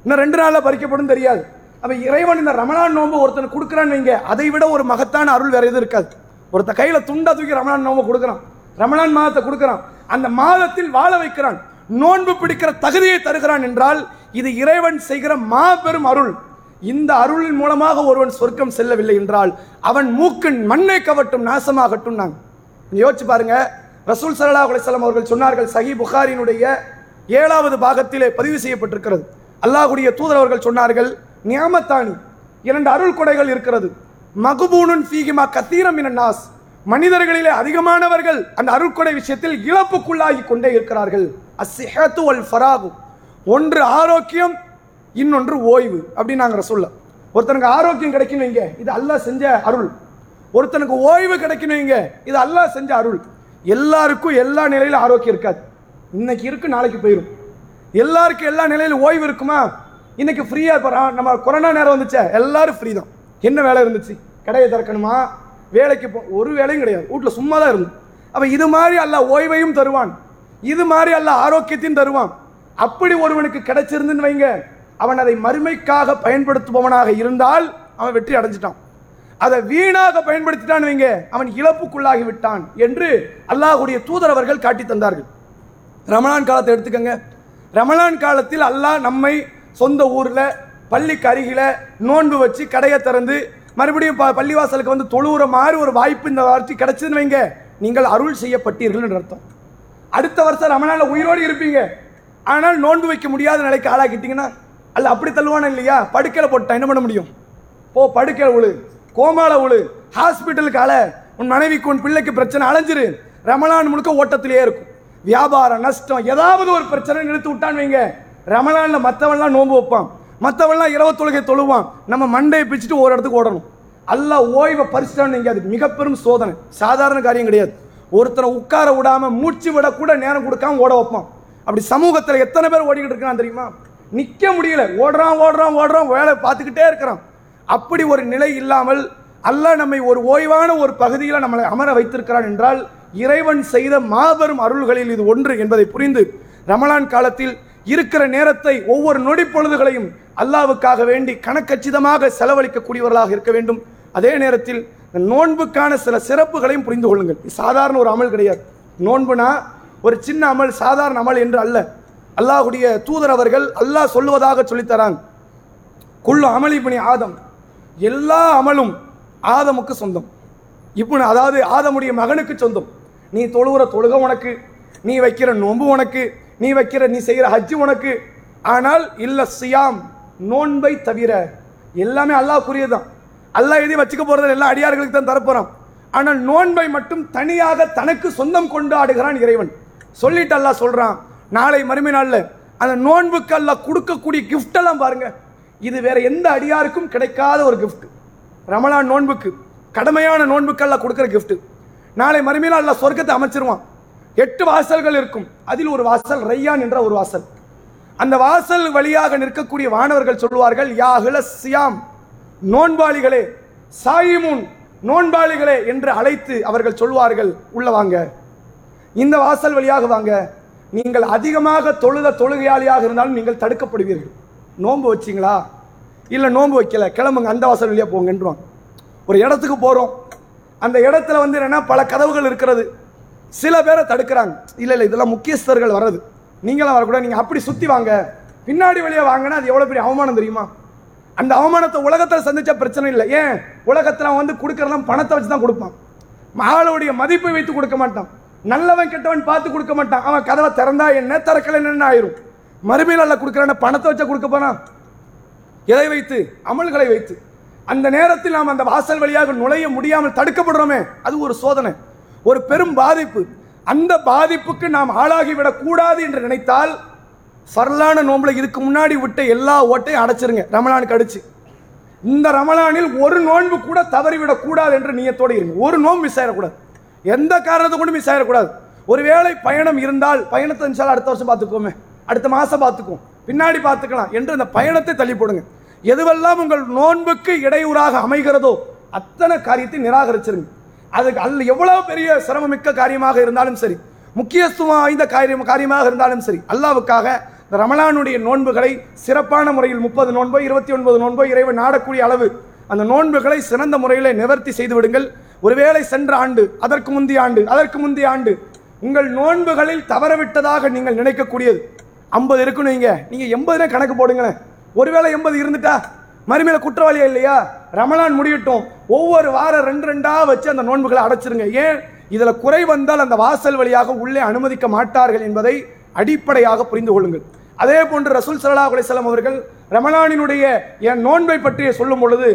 இன்னும் ரெண்டு நாளில் பறிக்கப்படும் தெரியாது. அப்போ இறைவன் இந்த ரமணான் நோம்பு ஒருத்தன் கொடுக்குறான்னு வைங்க. அதை விட ஒரு மகத்தான அருள் வேறு எதுவும் இருக்காது. ஒருத்த கையில் துண்டா தூக்கி ரமணான் நோம்பு கொடுக்குறான். ரமணான் மாதத்தை கொடுக்குறான். அந்த மாதத்தில் வாழ வைக்கிறான். நோன்பு பிடிக்கிற தகுதியை தருகிறான் என்றால் இது இறைவன் செய்கிற மாபெரும் அருள். இந்த அருளின் மூலமாக ஒருவன் சொர்க்கம் செல்லவில்லை என்றால் அவன் மூக்கின் மண்ணை கவட்டும் நாசமாகட்டும் நான். யோசிச்சு பாருங்க. ரசூல் சரலா அலைஹி அவர்கள் சொன்னார்கள் சஹி புகாரினுடைய ஏழாவது பாகத்திலே பதிவு செய்யப்பட்டிருக்கிறது. அல்லாஹுடைய தூதர் அவர்கள் சொன்னார்கள் நியாமத்தானி? இரண்டு அருள் கொடைகள் இருக்கிறது. மகுபூனுன் ஃபீகிமா கத்தீரம் என நாஸ். மனிதர்களிலே அதிகமானவர்கள் அந்த அருட்கொடை விஷயத்தில் இழப்புக்குள்ளாகி கொண்டே இருக்கிறார்கள். அசிஹத்து வல் ஃபராகு. ஒன்று ஆரோக்கியம் இன்னொன்று ஓய்வு அப்படின்னு நாங்கள் சொல்ல. ஒருத்தனுக்கு ஆரோக்கியம் கிடைக்கணும் இங்கே இது அல்லாஹ் செஞ்ச அருள். ஒருத்தனுக்கு ஓய்வு கிடைக்கணும் இங்கே இது அல்லாஹ் செஞ்ச அருள். எல்லாருக்கும் எல்லா நிலையிலும் ஆரோக்கியம் இருக்காது. இன்னைக்கு இருக்கு நாளைக்கு போயிடும் எல்லாருக்கும் எல்லா நிலையிலும் ஓய்வு இருக்குமா? இன்னைக்கு ஃப்ரீயாக இருப்பா நம்ம கொரோனா நேரம் வந்துச்சே. எல்லாரும் ஃப்ரீ தான். என்ன வேலை இருந்துச்சு? கடையை திறக்கணுமா? வேலைக்கு போ ஒரு வேலையும் கிடையாது. வீட்டில் சும்மா தான் இருந்தோம். அப்போ இது மாதிரி அல்ல ஓய்வையும் தருவான். இது மாதிரி அல்ல ஆரோக்கியத்தையும் தருவான். அப்படி ஒருவனுக்கு கிடைச்சிருந்துன்னு வைங்க. அவன் அதை மறுமைக்காக பயன்படுத்துபவனாக இருந்தால் அவன் வெற்றி அடைஞ்சிட்டான். அதை வீணாக பயன்படுத்திட்டான் வைங்க. அவன் இழப்புக்குள்ளாகி விட்டான் என்று அல்லாஹ்வுடைய தூதர் அவர்கள் காட்டி தந்தார்கள். ரமணான் காலத்தை எடுத்துக்கங்க. ரமணான் காலத்தில் அல்லாஹ் நம்மை சொந்த ஊரில் பள்ளிக்கு அருகில் நோன்பு வச்சு கடையை திறந்து மறுபடியும் ப- பள்ளிவாசலுக்கு வந்து தொழுவுற மாதிரி ஒரு வாய்ப்பு இந்த வார்த்தை கிடைச்சதுன்னு வைங்க. நீங்கள் அருள் செய்யப்பட்டீர்கள் அர்த்தம். அடுத்த வருஷம் ரமணால உயிரோடு இருப்பீங்க. ஆனால் நோன்பு வைக்க முடியாத நிலைக்கு ஆளாக்கிட்டீங்கன்னா அல்ல அப்படி தள்ளுவானே இல்லையா? படுக்கையில் போட்டா என்ன பண்ண முடியும்? போ படுக்கை உழு. கோமால உழு. ஹாஸ்பிட்டலுக்கு அல. உன் மனைவிக்கு உன் பிள்ளைக்கு பிரச்சனை அலைஞ்சிரு. ரமணான் முழுக்க ஓட்டத்திலேயே இருக்கும். வியாபாரம் நஷ்டம் ஏதாவது ஒரு பிரச்சனை நிறுத்தி விட்டான்னு வைங்க. ரமலானில் மற்றவன்லாம் நோன்பு வைப்பான். மற்றவெல்லாம் இரவு தொழுகை தொழுவான். நம்ம மண்டையை பிச்சுட்டு ஒரு இடத்துக்கு ஓடணும். அல்லாஹ் ஓய்வை பறிச்சிட்டான்னு எங்கேயாது அது மிக பெரும் சோதனை. சாதாரண காரியம் கிடையாது. ஒருத்தனை உட்கார விடாமல் மூச்சு விட கூட நேரம் கொடுக்காம ஓட வைப்பான். அப்படி சமூகத்தில் எத்தனை பேர் ஓடிக்கிட்டு இருக்கான் தெரியுமா? நிற்க முடியல. ஓடுறான் ஓடுறான் ஓடுறான் வேலை பார்த்துக்கிட்டே இருக்கிறான். அப்படி ஒரு நிலை இல்லாமல் அல்லாஹ் நம்மை ஒரு ஓய்வான ஒரு பகுதியில் நம்மளை அமர வைத்திருக்கிறான் என்றால் இறைவன் செய்த மாபெரும் அருள்களில் இது ஒன்று என்பதை புரிந்து ரமலான் காலத்தில் இருக்கிற நேரத்தை ஒவ்வொரு நொடி பொழுதுகளையும் அல்லாவுக்காக வேண்டி கணக்கச்சிதமாக செலவழிக்கக்கூடியவர்களாக இருக்க வேண்டும். அதே நேரத்தில் நோன்புக்கான சில சிறப்புகளையும் புரிந்து கொள்ளுங்கள். சாதாரண ஒரு அமல் கிடையாது. நோன்புனா ஒரு சின்ன அமல் சாதாரண அமல் என்று அல்ல. அல்லாஹ்வுடைய தூதர் அவர்கள் அல்லாஹ் சொல்லுவதாக சொல்லித்தராங்க. குள்ளு அமளி பணி ஆதம். எல்லா அமலும் ஆதமுக்கு சொந்தம். இப்போ அதாவது ஆதமுடைய மகனுக்கு சொந்தம். நீ தொழுகிற தொழுக உனக்கு நீ வைக்கிற நோன்பு உனக்கு நீ வைக்கிற நீ செய்கிற ஹஜ்ஜு உனக்கு. ஆனால் இல்லை சியாம் நோன்பை தவிர எல்லாமே அல்லாஹ்க்குரியதுதான் அல்லாஹ் எதையும் வச்சுக்க போகிறது எல்லா அடியார்களுக்கு தான் தரப்போகிறான் ஆனால் நோன்பை மட்டும் தனியாக தனக்கு சொந்தம் கொண்டாடுகிறான் இறைவன். சொல்லிட்டு அல்லாஹ் சொல்கிறான் நாளை மறுமை நாளில் அந்த நோன்புக்கு அல்லாஹ் கொடுக்கக்கூடிய கிஃப்டெல்லாம் பாருங்கள் பாருங்க. இது வேற எந்த அடியாருக்கும் கிடைக்காத ஒரு கிஃப்ட் ரமலான் நோன்புக்கு கடமையான நோன்புக்கு அல்லாஹ் கொடுக்குற gift. நாளை மறுமையில் அல்லாஹ் சொர்க்கத்தை அமைச்சிருவான். எட்டு வாசல்கள் இருக்கும். அதில் ஒரு வாசல் ரையான் என்ற ஒரு வாசல். அந்த வாசல் வழியாக நிற்கக்கூடிய வானவர்கள் சொல்லுவார்கள் யா சியாம் நோன்பாளிகளே சாயிமுன் நோன்பாளிகளே என்று அழைத்து அவர்கள் சொல்வார்கள் உள்ள வாங்க. இந்த வாசல் வழியாக வாங்க. நீங்கள் அதிகமாக தொழுத தொழுகையாளியாக இருந்தாலும் நீங்கள் தடுக்கப்படுவீர்கள். நோன்பு வச்சீங்களா? இல்லை நோன்பு வைக்கல. கிளம்புங்க அந்த வாசல் வழியா போங்கன்றான் ஒரு இடத்துக்கு போகிறோம் அந்த இடத்துல வந்து என்னென்னா பல கதவுகள் இருக்கிறது. சில பேரை தடுக்கிறாங்க. இல்லை இல்லை இதெல்லாம் முக்கியஸ்தர்கள் வர்றது. நீங்களாம் வரக்கூடாது. நீங்கள் அப்படி சுற்றி வாங்க. பின்னாடி வழியா வாங்கினா அது எவ்வளோ பெரிய அவமானம் தெரியுமா? அந்த அவமானத்தை உலகத்தில் சந்தித்த பிரச்சனை இல்லை. ஏன்? உலகத்தில் அவன் வந்து கொடுக்கறதெல்லாம் பணத்தை வச்சு தான் கொடுப்பான். ஆளுடைய மதிப்பை வைத்து கொடுக்க மாட்டான். நல்லவன் கெட்டவன் பார்த்து கொடுக்க மாட்டான். அவன் கதவை திறந்தா என்ன? திறக்கல என்ன ஆயிரும்? மறுமையில் அல்ல கொடுக்குறான பணத்தை வச்சா கொடுக்க போனா? எதை வைத்து அமல்களை வைத்து. அந்த நேரத்தில் நாம் அந்த வாசல் வழியாக நுழைய முடியாமல் தடுக்கப்படுறோமே அது ஒரு சோதனை. ஒரு பெரும் பாதிப்பு. அந்த பாதிப்புக்கு நாம் ஆளாகிவிடக்கூடாது என்று நினைத்தால் ஃபர்லான நோம்பில் இதுக்கு முன்னாடி விட்ட எல்லா ஓட்டையும் அடைச்சிருங்க. ரமலானுக்கு அடிச்சு. இந்த ரமலானில் ஒரு நோன்பு கூட தவறிவிடக்கூடாது என்று நீயத்தோடு இருங்க. ஒரு நோன்பு மிஸ் ஆயிடக்கூடாது. எந்த காரணத்தை கொண்டு மிஸ் ஆயிடக்கூடாது. ஒருவேளை பயணம் இருந்தால் பயணத்தை இன்ஷா அடுத்த வருஷம் பார்த்துக்கோமே. அடுத்த மாதம் பார்த்துக்குவோம். பின்னாடி பார்த்துக்கலாம் என்று அந்த பயணத்தை தள்ளி போடுங்க எதுவெல்லாம் உங்கள் நோன்புக்கு இடையூறாக அமைகிறதோ அத்தனை காரியத்தை நிராகரிச்சிருங்க. அதுக்கு அல்ல எவ்வளவு பெரிய சிரமமிக்க காரியமாக இருந்தாலும் சரி முக்கியத்துவம் வாய்ந்த காரியம் காரியமாக இருந்தாலும் சரி அல்லாவுக்காக இந்த ரமலானுடைய நோன்புகளை சிறப்பான முறையில் முப்பது நோன்போ இருபத்தி ஒன்பது நோன்போ இறைவன் நாடக்கூடிய அளவு அந்த நோன்புகளை சிறந்த முறையில் நிவர்த்தி செய்து விடுங்கள். ஒருவேளை சென்ற ஆண்டு அதற்கு முந்தைய ஆண்டு அதற்கு முந்தைய ஆண்டு உங்கள் நோன்புகளில் தவறவிட்டதாக நீங்கள் நினைக்கக்கூடியது. ஐம்பது இருக்குன்னு நீங்க நீங்க எண்பதுனே கணக்கு போடுங்களேன். ஒருவேளை எண்பது இருந்துட்டா? மறுமையில குற்றவாளியா இல்லையா? ரமலான் முடியட்டும். ஒவ்வொரு வாரம் ரெண்டு ரெண்டாக வச்சு அந்த நோன்புகளை அடைச்சிருங்க. ஏன்? இதில் குறை வந்தால் அந்த வாசல் வழியாக உள்ளே அனுமதிக்க மாட்டார்கள் என்பதை அடிப்படையாக புரிந்து கொள்ளுங்கள். அதே போன்று ரசூல் சல்லா அலிஸ்லாம் அவர்கள் ரமலானினுடைய என் நோன்பை பற்றிய சொல்லும் பொழுது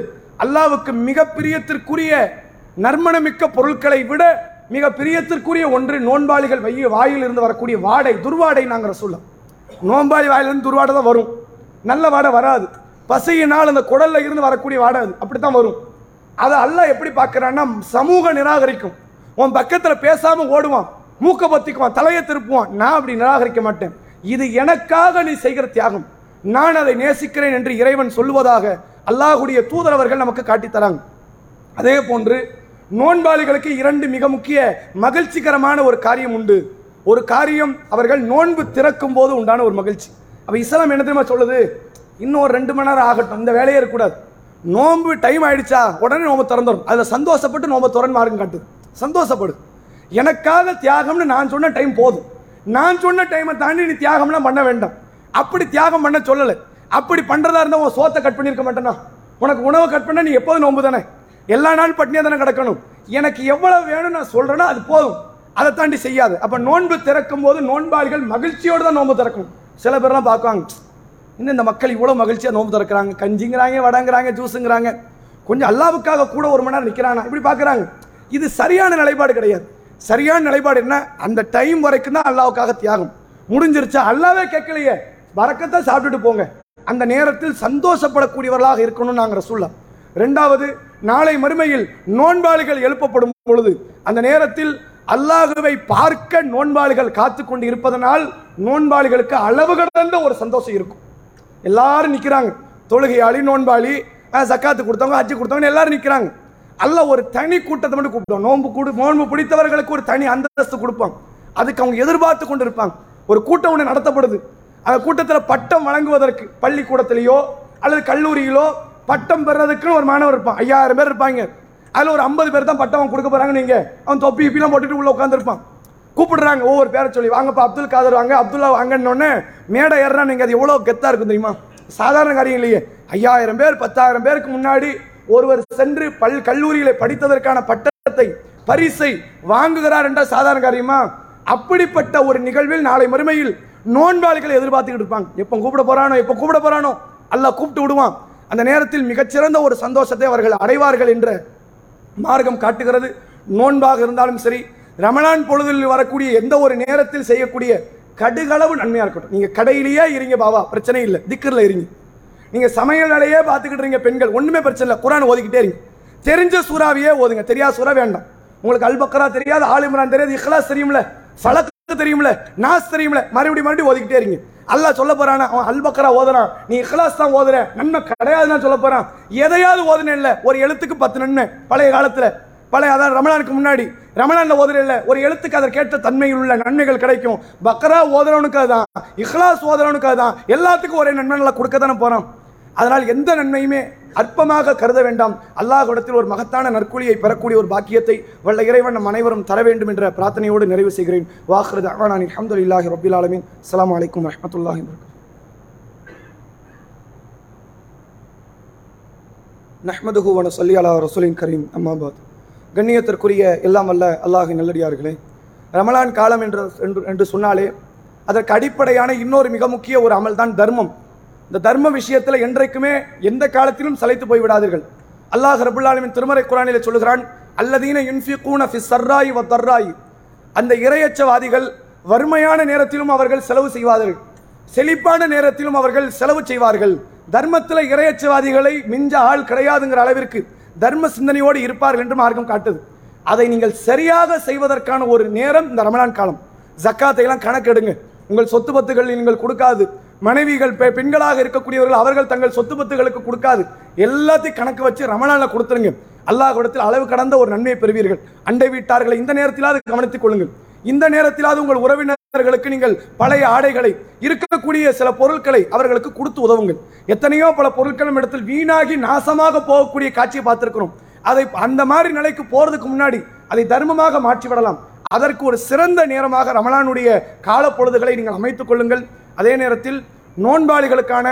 அல்லாவுக்கு மிக பிரியத்திற்குரிய நர்மணமிக்க பொருட்களை விட மிக பிரியத்திற்குரிய ஒன்று நோன்பாளிகள் வைய வாயில் இருந்து வரக்கூடிய வாடை துர்வாடை நாங்கள் சொல்லலாம் நோன்பாளி வாயிலிருந்து துர்வாடை தான் வரும். நல்ல வாடை வராது. பசியினால் அந்த குடலில் இருந்து வரக்கூடிய வாடை அப்படி அப்படித்தான் வரும். அதை அல்லாஹ் எப்படி பார்க்குறான்னா சமூக நிராகரிக்கும். உன் பக்கத்தில் பேசாமல் ஓடுவான் மூக்க பத்திக்குவான் தலையை திருப்புவான். நான் அப்படி நிராகரிக்க மாட்டேன். இது எனக்காக நீ செய்கிற தியாகம். நான் அதை நேசிக்கிறேன் என்று இறைவன் சொல்லுவதாக அல்லாஹுடைய தூதரவர்கள் நமக்கு காட்டித் தராங்க அதே போன்று நோன்பாளிகளுக்கு இரண்டு மிக முக்கிய மகிழ்ச்சிகரமான ஒரு காரியம் உண்டு. ஒரு காரியம் அவர்கள் நோன்பு திறக்கும் போது உண்டான ஒரு மகிழ்ச்சி. அப்போ இஸ்லாம் என்ன தெரியுமா சொல்லுது? இன்னும் ஒரு ரெண்டு மணி நேரம் ஆகட்டும். இந்த வேலையே இருக்கக்கூடாது. நோன்பு டைம் ஆயிடுச்சா உடனே நோம்பு திறந்துடும் அதில் சந்தோஷப்பட்டு நோம்பு திறன் மார்க்கம் காட்டுது. சந்தோஷப்படு. எனக்காக தியாகம்னு நான் சொன்ன டைம் போதும். நான் சொன்ன டைமை தாண்டி நீ தியாகம்லாம் பண்ண வேண்டாம். அப்படி தியாகம் பண்ண சொல்லலை. அப்படி பண்ணுறதா இருந்தால் உன் சோத்தை கட் பண்ணியிருக்க மாட்டேனா உனக்கு உணவை கட் பண்ண நீ எப்போதும் நோம்பு தானே? எல்லா நாள் பட்டினியாக தானே கிடக்கணும். எனக்கு எவ்வளவு வேணும் நான் சொல்கிறேன்னா அது போதும். அதை தாண்டி செய்யாது. அப்போ நோன்பு திறக்கும் போது நோன்பாளிகள் மகிழ்ச்சியோடு தான் நோன்பு திறக்கணும். சில பேர்லாம் பார்க்குவாங்க இன்னும் இந்த மக்கள் இவ்வளோ மகிழ்ச்சியாக நோம்பு திறக்கிறாங்க. கஞ்சிங்கிறாங்க வடங்கிறாங்க ஜூஸுங்கிறாங்க. கொஞ்சம் அல்லாவுக்காக கூட ஒரு மணி நேரம் நிற்கிறானா இப்படி பார்க்குறாங்க. இது சரியான நிலைப்பாடு கிடையாது. சரியான நிலைப்பாடு என்ன? அந்த டைம் வரைக்கும் தான் அல்லாவுக்காக தியாகம். முடிஞ்சிருச்சா? அல்லாவே கேட்கலையே. வரக்கத்தான் சாப்பிட்டுட்டு போங்க. அந்த நேரத்தில் சந்தோஷப்படக்கூடியவர்களாக இருக்கணும்னு நாங்கள் சொல்லலாம் ரெண்டாவது நாளை மறுமையில் நோன்பாளிகள் எழுப்பப்படும் பொழுது அந்த நேரத்தில் அல்லாஹுவை பார்க்க நோன்பாளிகள் காத்து கொண்டு இருப்பதனால் நோன்பாளிகளுக்கு அளவு கடந்த ஒரு சந்தோஷம் இருக்கும். எல்லாரும் நிற்கிறாங்க தொழுகையாளி நோன்பாளி சக்காத்து கொடுத்தவங்க அச்சு கொடுத்தவங்க எல்லாரும் நிற்கிறாங்க அல்ல ஒரு தனி கூட்டத்தை மட்டும் கூப்பிட்டோம் நோன்பு கூடு நோன்பு பிடித்தவர்களுக்கு ஒரு தனி அந்தஸ்து கொடுப்பாங்க அதுக்கு அவங்க எதிர்பார்த்து கொண்டு இருப்பாங்க ஒரு கூட்டம் ஒன்று நடத்தப்படுது. அந்த கூட்டத்தில் பட்டம் வழங்குவதற்கு பள்ளிக்கூடத்திலேயோ அல்லது கல்லூரியிலோ பட்டம் பெறதுக்குன்னு ஒரு மாணவர் இருப்பான். ஐயாயிரம் பேர் இருப்பாங்க. அதில் ஒரு ஐம்பது பேர் தான் பட்டம் கொடுக்க போறாங்க நீங்கள் அவன் தொப்பி இப்பெல்லாம் போட்டுட்டு உள்ளே உட்காந்துருப்பான் கூப்பிடுறாங்க ஒவ்வொரு பேரை சொல்லி. வாங்கப்பா அப்துல் காதர் வாங்க அப்துல்லா வாங்கன்னு மேடை ஏறுறா நீங்கள் அது எவ்வளோ கெத்தாக இருக்கும் தெரியுமா? சாதாரண காரியம் இல்லையே ஐயாயிரம் பேர் பத்தாயிரம் பேருக்கு முன்னாடி ஒருவர் சென்று பல் கல்லூரிகளை படித்ததற்கான பட்டத்தை பரிசை வாங்குகிறார் என்ற சாதாரண காரியமா? அப்படிப்பட்ட ஒரு நிகழ்வில் நாளை மறுமையில் நோன்பாளிகளை எதிர்பார்த்துக்கிட்டு இருப்பாங்க. எப்போ கூப்பிட போறானோ எப்போ கூப்பிட போறானோ அல்லாஹ் கூப்பிட்டு விடுவான். அந்த நேரத்தில் மிகச்சிறந்த ஒரு சந்தோஷத்தை அவர்கள் அடைவார்கள் என்ற மார்க்கம் காட்டுகிறது. நோன்பாக இருந்தாலும் சரி ரமணான் பொழுதில் வரக்கூடிய எந்த ஒரு நேரத்தில் செய்யக்கூடிய கடுகளவு நன்மையாக இருக்கட்டும். நீங்கள் கடையிலேயே இருங்க பாவா பிரச்சனை இல்லை. திக்கரில் இருங்க. நீங்கள் சமையல் வேலையே பார்த்துக்கிட்டு இருங்க பெண்கள் ஒன்றுமே பிரச்சனை இல்லை. குரான் ஓதிக்கிட்டே இருங்க. தெரிஞ்ச சூறாவையே ஓதுங்க. தெரியாத சூறா வேண்டாம். உங்களுக்கு அல்பக்கரா தெரியாது ஆலிம்ரான் தெரியாது இஹ்லாஸ் தெரியும்ல. ஃபலக்கு தெரியும்ல நாஸ் தெரியும்ல. மறுபடியும் மறுபடியும் ஓதிக்கிட்டே இருங்க. அல்லாஹ் சொல்ல போறானா? அவன் அல்பக்கரா ஓதுறான். நீ இஹ்லாஸ் தான் ஓதுற. நன்மை கிடையாதுன்னு சொல்ல போறான். எதையாவது ஓதுன இல்லை ஒரு எழுத்துக்கு பத்து நன்மை. பழைய காலத்தில் பழைய அதான் ரமணானுக்கு முன்னாடி. ரமலான்ல ஓதுற ஒரு எழுத்துக்கு அதை கேட்ட தன்மையில் உள்ள நன்மைகள் கிடைக்கும். பக்ரா ஓதுறவனுக்கு அதுதான் இஹ்லாஸ் ஓதுறவனுக்கு அதுதான். எல்லாத்துக்கும் ஒரே நன்மைகளை கொடுக்க தானே போறான் அதனால் எந்த நன்மையுமே அற்பமாக கருத வேண்டாம். அல்லாஹ்விடத்தில் ஒரு மகத்தான நற்கூலியை பெறக்கூடிய ஒரு பாக்கியத்தை வல்ல இறைவன் நம் அனைவரும் தர வேண்டும் என்ற பிரார்த்தனையோடு நிறைவு செய்கிறேன். வாஹ்ரத் அவானானி அஹமதுல்லாஹி ரபில் ஆலமின். அலாம் வலைக்கம் வரஹ்மத்துல்லாஹி வபரகாத்துஹு. நஹ்மதுஹு வன சொல்லி அலா ரசூலின் கரீம். அம்மாபாத் கண்ணியத்திற்குரிய எல்லாம் வல்ல அல்லாஹின் நல்லடியார்களே. ரமலான் காலம் என்று என்று- என்று சொன்னாலே அதற்கு அடிப்படையான இன்னொரு மிக முக்கிய ஒரு அமல் தான் தர்மம். இந்த தர்ம விஷயத்தில் என்றைக்குமே எந்த காலத்திலும் சளைத்து போய்விடாதீர்கள் அல்லாஹ் ரபுல்லாலுமின் திருமறை குரானிலே சொல்லுகிறான் அல்லதீன யுன்ஃபிகூன ஃபி சர்ராய் வ தர்ராய். அந்த இரையச்சவாதிகள் வறுமையான நேரத்திலும் அவர்கள் செலவு செய்வார்கள். செழிப்பான நேரத்திலும் அவர்கள் செலவு செய்வார்கள். தர்மத்தில் இரையச்சவாதிகளை மிஞ்ச ஆள் கிடையாதுங்கிற அளவிற்கு தர்ம சிந்தனையோடு இருப்பார்கள் என்று மார்க்கம் காட்டுது. அதை நீங்கள் சரியாக செய்வதற்கான ஒரு நேரம் இந்த ரமலான் காலம். ஜக்காத்தையெல்லாம் கணக்கெடுங்க. உங்கள் சொத்து பத்துகள் நீங்கள் கொடுக்காது. மனைவிகள் பெ- பெண்களாக இருக்கக்கூடியவர்கள் அவர்கள் தங்கள் சொத்து பத்துகளுக்கு கொடுக்காது. எல்லாத்தையும் கணக்கு வச்சு ரமணானில் கொடுத்துருங்க. அல்லாஹ் இடத்தில் அளவு கடந்த ஒரு நன்மையை பெறுவீர்கள். அண்டை வீட்டார்களை இந்த நேரத்திலாவது கவனித்துக் கொள்ளுங்கள். இந்த நேரத்திலாவது உங்கள் உறவினர்களுக்கு நீங்கள் பழைய ஆடைகளை இருக்கக்கூடிய சில பொருட்களை அவர்களுக்கு கொடுத்து உதவுங்கள். எத்தனையோ பல பொருட்களும் இடத்தில் வீணாகி நாசமாக போகக்கூடிய காட்சியை பார்த்துருக்கிறோம். அதை அந்த மாதிரி நிலைக்கு போறதுக்கு முன்னாடி அதை தர்மமாக மாற்றி விடலாம் அதற்கு ஒரு சிறந்த நேரமாக ரமலானுடைய கால பொழுதுகளை நீங்கள் அமைத்துக் கொள்ளுங்கள். அதே நேரத்தில் நோன்பாளிகளுக்கான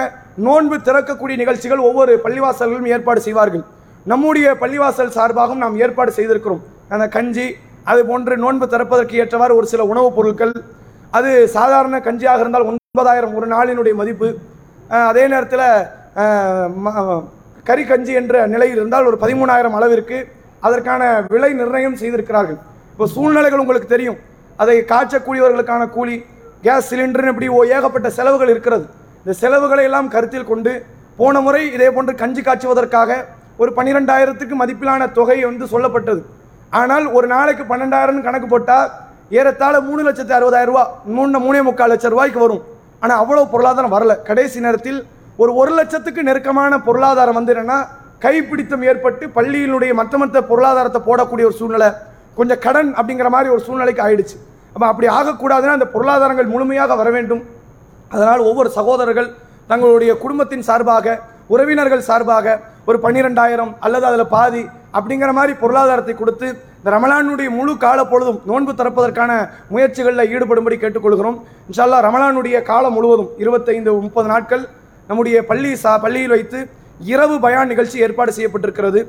நோன்பு திறக்கக்கூடிய நிகழ்ச்சிகள் ஒவ்வொரு பள்ளிவாசல்களும் ஏற்பாடு செய்வார்கள். நம்முடைய பள்ளிவாசல் சார்பாகவும் நாம் ஏற்பாடு செய்திருக்கிறோம். அந்த கஞ்சி அது போன்று நோன்பு திறப்பதற்கு ஏற்றவாறு ஒரு சில உணவுப் பொருட்கள் அது சாதாரண கஞ்சியாக இருந்தால் ஒன்பதாயிரம் ஒரு நாளினுடைய மதிப்பு. அதே நேரத்தில் கறி கஞ்சி என்ற நிலையில் இருந்தால் ஒரு பதிமூணாயிரம் அளவிற்கு அதற்கான விலை நிர்ணயம் செய்திருக்கிறார்கள். இப்போ சூழ்நிலைகள் உங்களுக்கு தெரியும். அதை காய்ச்சக்கூடியவர்களுக்கான கூலி கேஸ் சிலிண்டர்னு இப்படி ஓ ஏகப்பட்ட செலவுகள் இருக்கிறது. இந்த செலவுகளை எல்லாம் கருத்தில் கொண்டு போன முறை இதே போன்று கஞ்சி காய்ச்சுவதற்காக ஒரு பன்னிரெண்டாயிரத்துக்கு மதிப்பிலான தொகை வந்து சொல்லப்பட்டது. ஆனால் ஒரு நாளைக்கு பன்னெண்டாயிரம் கணக்கு போட்டால் ஏறத்தாழ மூணு லட்சத்தி அறுபதாயிரம் ரூபா மூணு மூணே முக்கால் லட்சம் ரூபாய்க்கு வரும். ஆனால் அவ்வளோ பொருளாதாரம் வரல. கடைசி நேரத்தில் ஒரு ஒரு லட்சத்துக்கு நெருக்கமான பொருளாதாரம் வந்து என்னென்னா கைப்பிடித்தம் ஏற்பட்டு பள்ளியினுடைய மற்ற மற்ற பொருளாதாரத்தை போடக்கூடிய ஒரு சூழ்நிலை கொஞ்சம் கடன் அப்படிங்கிற மாதிரி ஒரு சூழ்நிலைக்கு ஆயிடுச்சு. அப்போ அப்படி ஆகக்கூடாதுன்னா அந்த பொருளாதாரங்கள் முழுமையாக வர வேண்டும். அதனால் ஒவ்வொரு சகோதரர்கள் தங்களுடைய குடும்பத்தின் சார்பாக உறவினர்கள் சார்பாக ஒரு பன்னிரெண்டாயிரம் அல்லது அதில் பாதி அப்படிங்கிற மாதிரி பொருளாதாரத்தை கொடுத்து இந்த ரமலானுடைய முழு கால பொழுதும் நோன்பு திறப்பதற்கான முயற்சிகளில் ஈடுபடும்படி கேட்டுக்கொள்கிறோம். இன்ஷால்லா ரமலானுடைய காலம் முழுவதும் இருபத்தைந்து முப்பது நாட்கள் நம்முடைய பள்ளி சா பள்ளியில் வைத்து இரவு பயான் நிகழ்ச்சி ஏற்பாடு செய்யப்பட்டிருக்கிறது.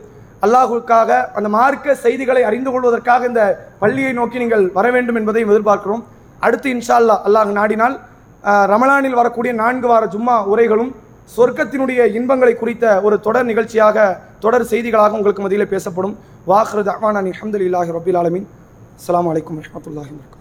அல்லாஹுக்காக அந்த மார்க்க செய்திகளை அறிந்து கொள்வதற்காக இந்த பள்ளியை நோக்கி நீங்கள் வர வேண்டும் என்பதையும் எதிர்பார்க்கிறோம். அடுத்து இன்ஷா அல்லாஹ் அல்லாஹ் நாடினால் ரமலானில் வரக்கூடிய நான்கு வார ஜும்மா உரைகளும் சொர்க்கத்தினுடைய இன்பங்களை குறித்த ஒரு தொடர் நிகழ்ச்சியாக தொடர் செய்திகளாக உங்களுக்கு மதியில் பேசப்படும். வாஹ்ரத் அஹ்வான் அலி அஹமதுல்லாஹி ரபில் ஆலமின். அஸ்ஸலாமு வலைக்கம் வரமத்துல்லாஹி வபரகாத்துஹு.